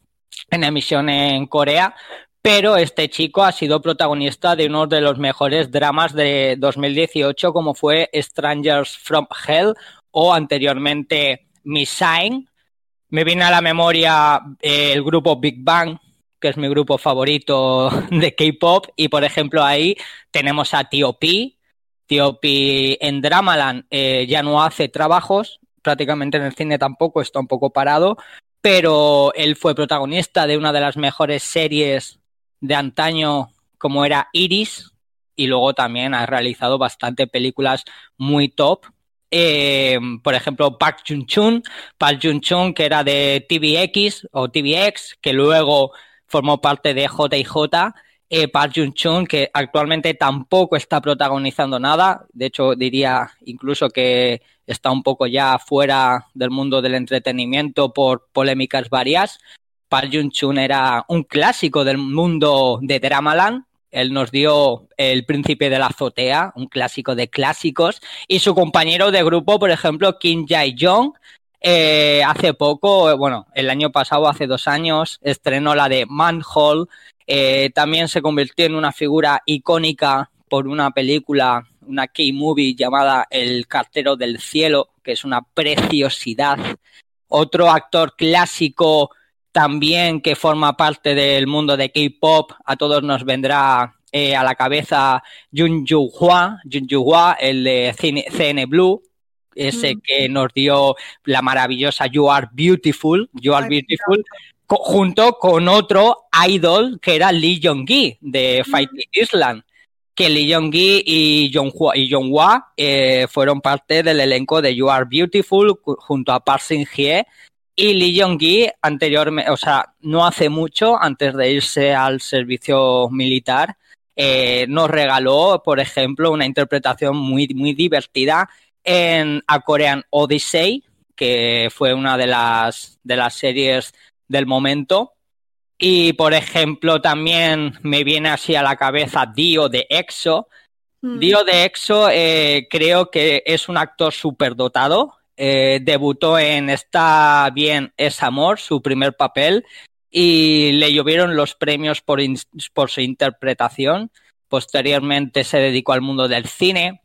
en emisión en Corea. Pero este chico ha sido protagonista de uno de los mejores dramas de 2018, como fue Strangers from Hell o anteriormente Missing, me viene a la memoria eh, el grupo Big Bang, que es mi grupo favorito de K-pop, y por ejemplo ahí tenemos a T.O.P. T.O.P. en Dramaland eh, ya no hace trabajos, prácticamente en el cine tampoco, está un poco parado, pero él fue protagonista de una de las mejores series de antaño como era Iris, y luego también ha realizado bastante películas muy top eh, por ejemplo, Park Jun-chun, Park Jun-chun que era de TVX o TVX, que luego formó parte de J&J, eh, Park Jun-chun, que actualmente tampoco está protagonizando nada, de hecho diría incluso que está un poco ya fuera del mundo del entretenimiento por polémicas varias. Park Jun-chun era un clásico del mundo de Dramaland, él nos dio El Príncipe de la Azotea, un clásico de clásicos, y su compañero de grupo, por ejemplo, Kim Jae-jong, eh, hace poco, bueno, el año pasado, hace dos años, estrenó la de Manhole, eh, también se convirtió en una figura icónica por una película, una K-movie llamada El cartero del cielo, que es una preciosidad. Otro actor clásico también que forma parte del mundo de K-pop, a todos nos vendrá eh, a la cabeza Jun Yu Hua, Jun Yu Hua, el de CN Blue, ese mm. que nos dio la maravillosa You Are Beautiful, You Are Beautiful, junto con otro idol que era Lee Jong-gi de. Fighting Island que Lee Jong-gi y y Jong eh, fueron parte del elenco de You Are Beautiful junto a Park Shin-hye y Lee Jong-gi anteriormente, o sea, no hace mucho, antes de irse al servicio militar, eh, nos regaló, por ejemplo, una interpretación muy, muy divertida en A Korean Odyssey, que fue una de las, de las series del momento. Y, por ejemplo, también me viene así a la cabeza Dio de EXO, Mm. Dio de EXO eh, creo que es un actor superdotado. Eh, debutó en Está bien es amor, su primer papel, y le llovieron los premios por, in- por su interpretación. Posteriormente se dedicó al mundo del cine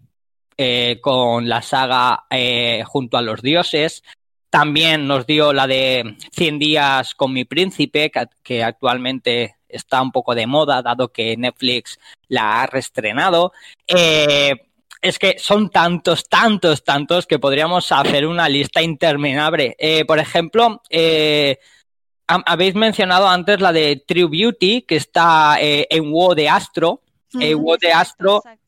eh, con la saga eh, Junto a los dioses. También nos dio la de 100 días con mi príncipe, que, actualmente está un poco de moda, dado que Netflix la ha reestrenado. Eh, es que son tantos, tantos, tantos que podríamos hacer una lista interminable. Eh, por ejemplo, eh, ha- habéis mencionado antes la de True Beauty, que está eh, en WoW de Astro. WoW de Astro Exacto.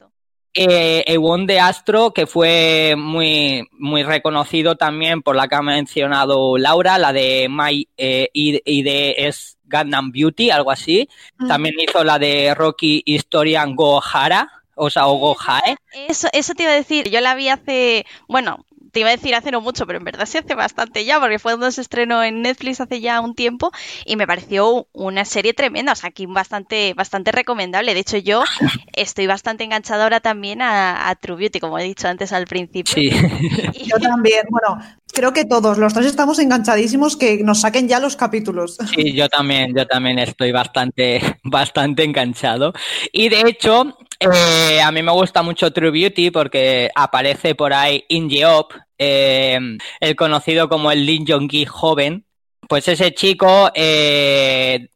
Eh, Ewon de Astro, que fue muy, muy reconocido también por la que ha mencionado Laura, la de My eh, ID ID es Gundam Beauty, algo así. Mm. También hizo la de Rocky Historian Gohara, o sea, o Gohae. Eso, eso te iba a decir, yo la vi hace, bueno, te iba a decir hace no mucho, pero en verdad sí hace bastante ya, porque fue cuando se estrenó en Netflix hace ya un tiempo y me pareció una serie tremenda, o sea, aquí bastante, bastante recomendable. De hecho, yo estoy bastante enganchada ahora también a, a True Beauty, como he dicho antes al principio. Sí. Y- Yo también, bueno, creo que todos, los tres estamos enganchadísimos que nos saquen ya los capítulos. Sí, yo también, yo también estoy bastante, bastante enganchado. Y de hecho, eh, a mí me gusta mucho True Beauty porque aparece por ahí In Yeop, eh, el conocido como el Lin Jong-gi joven. Pues ese chico eh,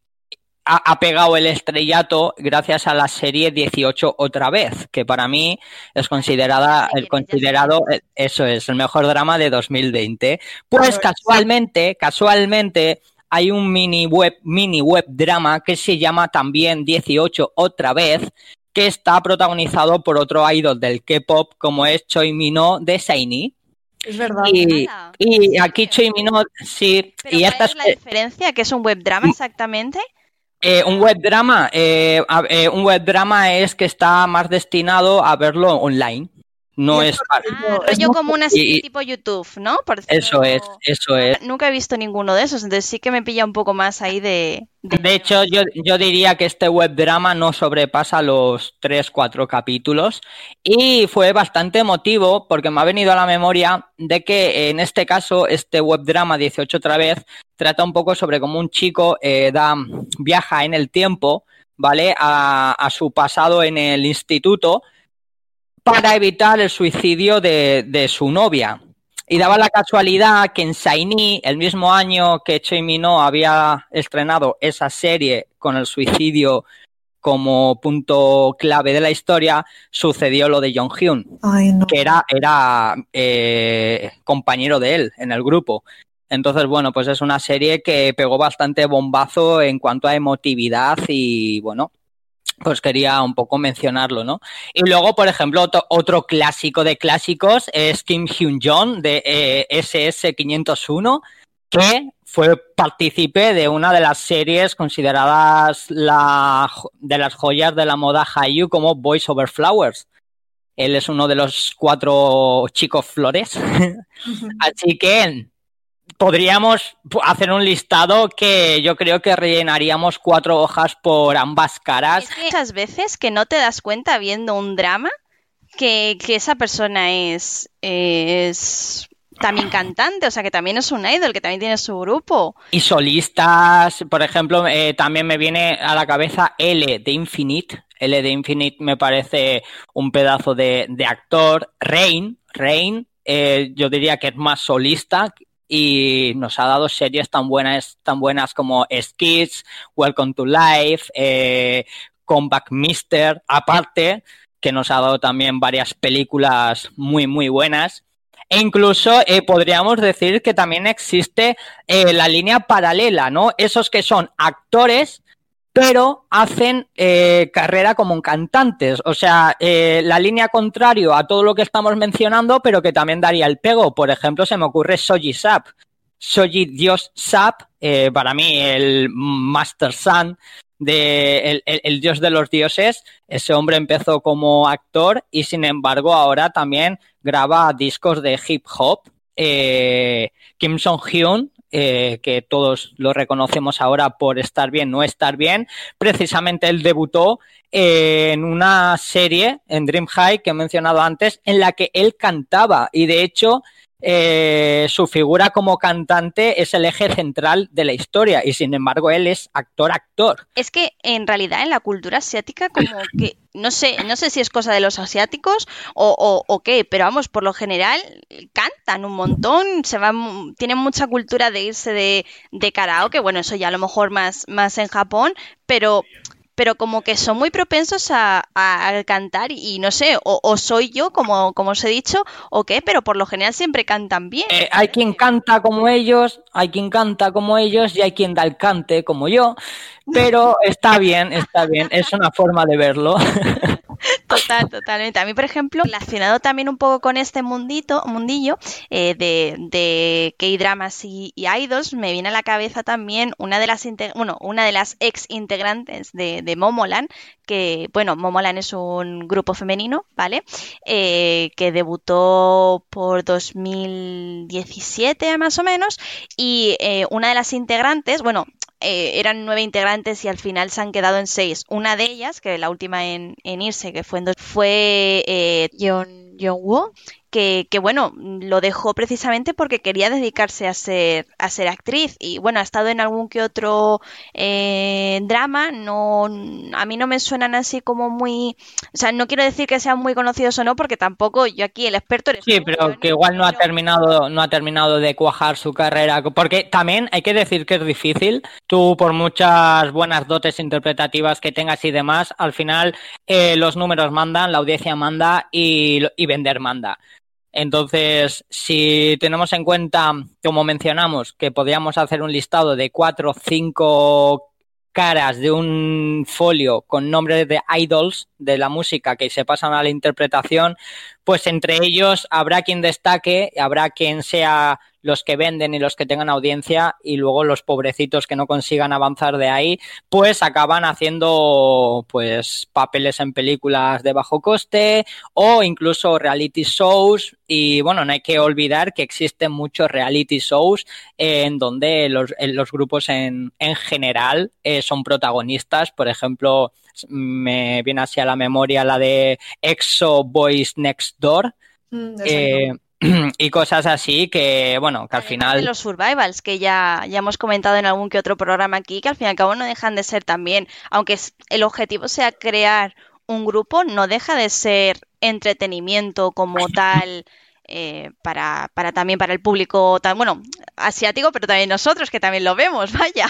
ha, ha pegado el estrellato gracias a la serie 18 otra vez, que para mí es considerada, el considerado, eh, eso es, el mejor drama de 2020. Pues casualmente, casualmente, hay un mini web, mini web drama que se llama también 18 otra vez, que está protagonizado por otro idol del K-pop como es Choi Mino de Shiny. Es verdad. Y, aquí Choi Mino, sí, Pero y ¿cuál esta es es la diferencia? ¿Que es un web drama exactamente? Eh, un web drama. eh, eh, un web drama es que está más destinado a verlo online. No es Ah, es rollo muy- como una y- serie y- tipo YouTube, ¿no? Por Eso es, eso es. Nunca he visto ninguno de esos, entonces sí que me pilla un poco más ahí de... De hecho, yo, yo diría que este web drama no sobrepasa los 3-4 capítulos y fue bastante emotivo porque me ha venido a la memoria de que en este caso este web drama 18 otra vez trata un poco sobre cómo un chico eh, da, viaja en el tiempo, ¿vale? A, a su pasado en el instituto para evitar el suicidio de, de su novia. Y daba la casualidad que en Shiny, el mismo año que Choi Minho había estrenado esa serie con el suicidio como punto clave de la historia, sucedió lo de Jong Hyun, Ay, no. que era, era eh, compañero de él en el grupo. Entonces, bueno, pues es una serie que pegó bastante bombazo en cuanto a emotividad y, bueno, pues quería un poco mencionarlo, ¿no? Y luego, por ejemplo, otro, otro clásico de clásicos es Kim Hyun Jong de eh, SS501, que fue partícipe de una de las series consideradas la, de las joyas de la moda Hallyu como Boys Over Flowers. Él es uno de los cuatro chicos flores. Así que podríamos hacer un listado que yo creo que rellenaríamos cuatro hojas por ambas caras. Es que muchas veces que no te das cuenta viendo un drama que, que esa persona es, es también cantante, o sea que también es un idol, que también tiene su grupo. Y solistas, por ejemplo, eh, también me viene a la cabeza L de Infinite. L de Infinite me parece un pedazo de, de actor. Rain, Rain, eh, yo diría que es más solista y nos ha dado series tan buenas, tan buenas como Skits, Welcome to Life, eh, Comeback Mister, aparte que nos ha dado también varias películas muy, muy buenas. E incluso eh, podríamos decir que también existe eh, la línea paralela, ¿no? Esos que son actores, pero hacen eh, carrera como cantantes. O sea, eh, la línea contrario a todo lo que estamos mencionando, pero que también daría el pego. Por ejemplo, se me ocurre Soji Sap. Soji Dios Sap, eh, para mí el Master Sun de el, el, dios de los dioses. Ese hombre empezó como actor y sin embargo ahora también graba discos de hip hop. Kim Song Hyun eh, que todos lo reconocemos ahora por estar bien, no estar bien. Precisamente él debutó en una serie, en Dream High, que he mencionado antes, en la que él cantaba y de hecho eh, su figura como cantante es el eje central de la historia y sin embargo él es actor-actor. Es que en realidad en la cultura asiática como que no sé, no sé si es cosa de los asiáticos o, o, qué, pero vamos, por lo general cantan un montón, se van, tienen mucha cultura de irse de, de karaoke, bueno, eso ya a lo mejor más, más en Japón, pero pero como que son muy propensos a, cantar y no sé, o, soy yo, como, como os he dicho, o qué, pero por lo general siempre cantan bien. Eh, hay quien canta como ellos, hay quien canta como ellos y hay quien da el cante como yo, pero está bien, está bien, es una forma de verlo. Total, totalmente. A mí, por ejemplo, relacionado también un poco con este mundito, mundillo eh, de, de K-dramas y, idols, me viene a la cabeza también una de las una de las ex integrantes de, de que, bueno, Momoland es un grupo femenino, ¿vale? Eh, que debutó por 2017 más o menos, y eh, una de las integrantes, bueno, eh, eran nueve integrantes y al final se han quedado en seis. Una de ellas, que la última en, irse, que fue en dos, fue eh, Woo, que, bueno, lo dejó precisamente porque quería dedicarse a ser, a ser actriz. Y bueno, ha estado en algún que otro eh, drama. No, a mí no me suenan así como muy. O sea, no quiero decir que sean muy conocidos o no, porque tampoco yo aquí el experto eres Sí, pero que igual no ha terminado, no ha terminado de cuajar su carrera. Porque también hay que decir que es difícil. Tú, por muchas buenas dotes interpretativas que tengas y demás, al final eh, los números mandan, la audiencia manda y, y vender manda. Entonces, si tenemos en cuenta, como mencionamos, que podríamos hacer un listado de cuatro o cinco caras de un folio con nombres de idols de la música que se pasan a la interpretación, pues entre ellos habrá quien destaque, habrá quien sea los que venden y los que tengan audiencia y luego los pobrecitos que no consigan avanzar de ahí, pues acaban haciendo pues papeles en películas de bajo coste o incluso reality shows. Y bueno, no hay que olvidar que existen muchos reality shows en donde los, los grupos en, en general eh, son protagonistas, por ejemplo, me viene así a la memoria la de EXO Boys Next Door. Mm, eh, y cosas así que, bueno, que al final... Los survivals, que ya, ya hemos comentado en algún que otro programa aquí, que al fin y al cabo no dejan de ser también, aunque el objetivo sea crear un grupo, no deja de ser entretenimiento como tal. Eh, para, para también para el público, tan, bueno, asiático, pero también nosotros que también lo vemos, vaya.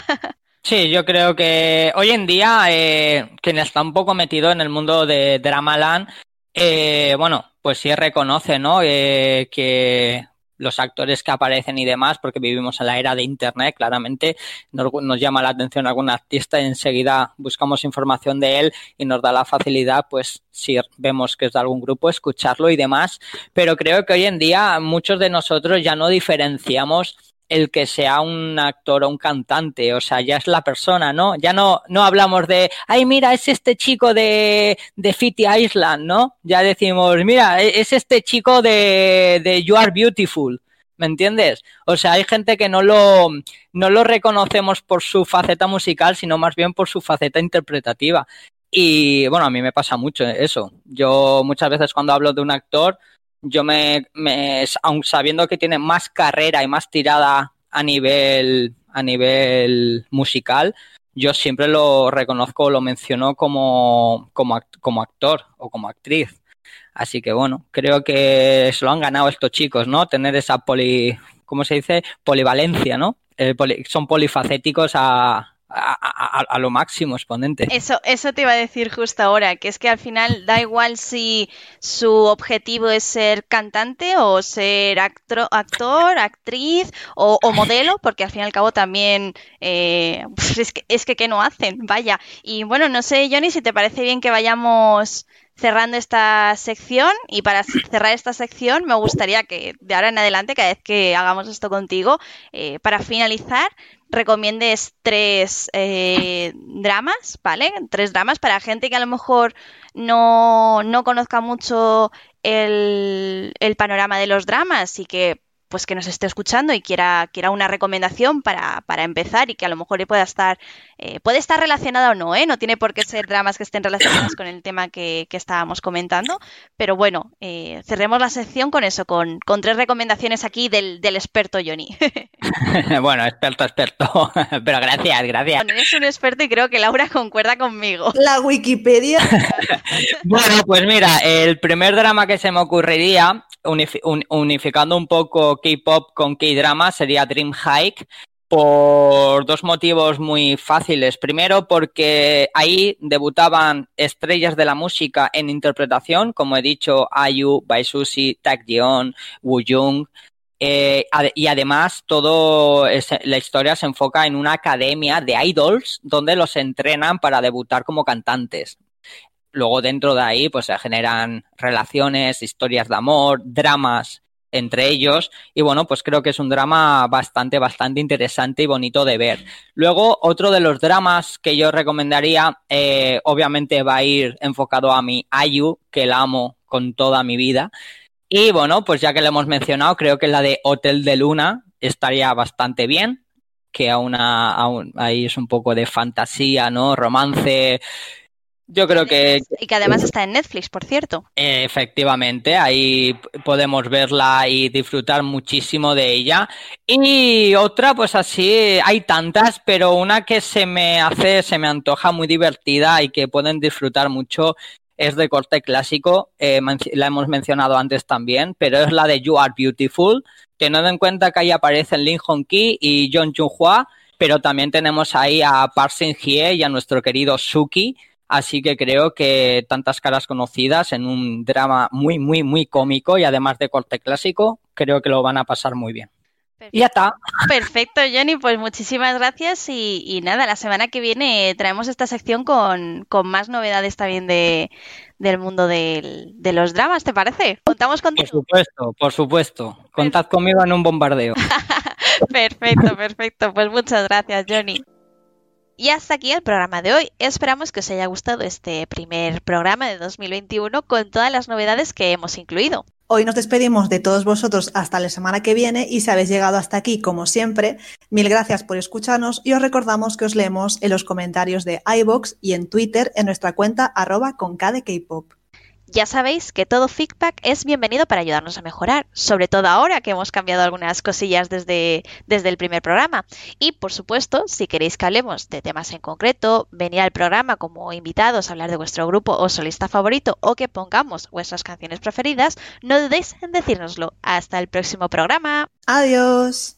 Sí, yo creo que hoy en día eh, quien está un poco metido en el mundo de Dramaland, eh, bueno, pues sí reconoce, ¿no? Eh, que los actores que aparecen y demás, porque vivimos en la era de Internet, claramente nos, nos, llama la atención algún artista y enseguida buscamos información de él y nos da la facilidad, pues si vemos que es de algún grupo, escucharlo y demás. Pero creo que hoy en día muchos de nosotros ya no diferenciamos el que sea un actor o un cantante, o sea, ya es la persona, ¿no? Ya no, no hablamos de, ay, mira, es este chico de, de Fitty Island, ¿no? Ya decimos, mira, e, es este chico de, de You Are Beautiful, ¿me entiendes? O sea, hay gente que no lo, no lo reconocemos por su faceta musical, sino más bien por su faceta interpretativa. Y bueno, a mí me pasa mucho eso. Yo muchas veces cuando hablo de un actor, yo me, me aun sabiendo que tiene más carrera y más tirada a nivel a nivel musical, yo siempre lo reconozco, lo menciono como, como, como actor o como actriz. Así que bueno, creo que se lo han ganado estos chicos, ¿no? Tener esa poli, ¿cómo se dice? Polivalencia, ¿no? Eh, son polifacéticos a, a, lo máximo exponente. Eso, eso te iba a decir justo ahora, que es que al final da igual si su objetivo es ser cantante o ser actor, actriz o, modelo, porque al fin y al cabo también eh, es, que, es que ¿qué no hacen? Vaya. Y bueno, no sé, Johnny, si te parece bien que vayamos cerrando esta sección y para cerrar esta sección me gustaría que de ahora en adelante, cada vez que hagamos esto contigo, eh, para finalizar, recomiendes tres eh, dramas, ¿vale? Tres dramas para gente que a lo mejor no, no conozca mucho el, el, panorama de los dramas y que pues que nos esté escuchando y quiera, quiera una recomendación para, para empezar y que a lo mejor pueda estar, eh, puede estar relacionada o no, ¿eh? No tiene por qué ser dramas que estén relacionados con el tema que, que estábamos comentando. Pero bueno, eh, cerremos la sección con eso, con, con tres recomendaciones aquí del, del experto Johnny. bueno, experto, experto. Pero gracias, gracias. Bueno, eres un experto y creo que Laura concuerda conmigo. La Wikipedia. bueno, pues mira, el primer drama que se me ocurriría unificando un poco K-pop con K-drama sería Dream Hike por dos motivos muy fáciles. Primero, porque ahí debutaban estrellas de la música en interpretación, como he dicho, Ayu, Baisusi, Tak Jeon, Woo Jung. Eh, y además, todo la historia se enfoca en una academia de idols donde los entrenan para debutar como cantantes. Luego dentro de ahí pues se generan relaciones, historias de amor, dramas entre ellos y bueno pues creo que es un drama bastante bastante interesante y bonito de ver. Luego otro de los dramas que yo recomendaría eh, obviamente va a ir enfocado a mi Ayu que la amo con toda mi vida. Y bueno pues ya que lo hemos mencionado creo que la de Hotel de Luna estaría bastante bien que aún, aún ahí es un poco de fantasía no romance yo creo que... Y que además está en Netflix, por cierto. Efectivamente, ahí podemos verla y disfrutar muchísimo de ella. Y otra, pues así, hay tantas, pero una que se me hace, se me antoja muy divertida y que pueden disfrutar mucho es de corte clásico, eh, la hemos mencionado antes también, pero es la de You Are Beautiful, no den cuenta que ahí aparecen Lin Hong Ki y John Jung Hwa, pero también tenemos ahí a Park Shin Hye y a nuestro querido Suki, Así que creo que tantas caras conocidas en un drama muy, muy, muy cómico y además de corte clásico, creo que lo van a pasar muy bien. Y ya está. Perfecto, Jenny, pues muchísimas gracias y, nada, la semana que viene traemos esta sección con, más novedades también de, del mundo de los dramas, ¿te parece? ¿Contamos contigo? Por supuesto, por supuesto. Contad conmigo en un bombardeo. perfecto, perfecto. Pues muchas gracias, Johnny. Y hasta aquí el programa de hoy. Esperamos que os haya gustado este primer programa de 2021 con todas las novedades que hemos incluido. Hoy nos despedimos de todos vosotros hasta la semana que viene y si habéis llegado hasta aquí, como siempre, mil gracias por escucharnos y os recordamos que os leemos en los comentarios de iBox y en Twitter en nuestra cuenta arroba con. Ya sabéis que todo feedback es bienvenido para ayudarnos a mejorar, sobre todo ahora que hemos cambiado algunas cosillas desde, desde el primer programa. Y por supuesto, si queréis que hablemos de temas en concreto, venir al programa como invitados a hablar de vuestro grupo o solista favorito o que pongamos vuestras canciones preferidas, no dudéis en decírnoslo. Hasta el próximo programa. Adiós.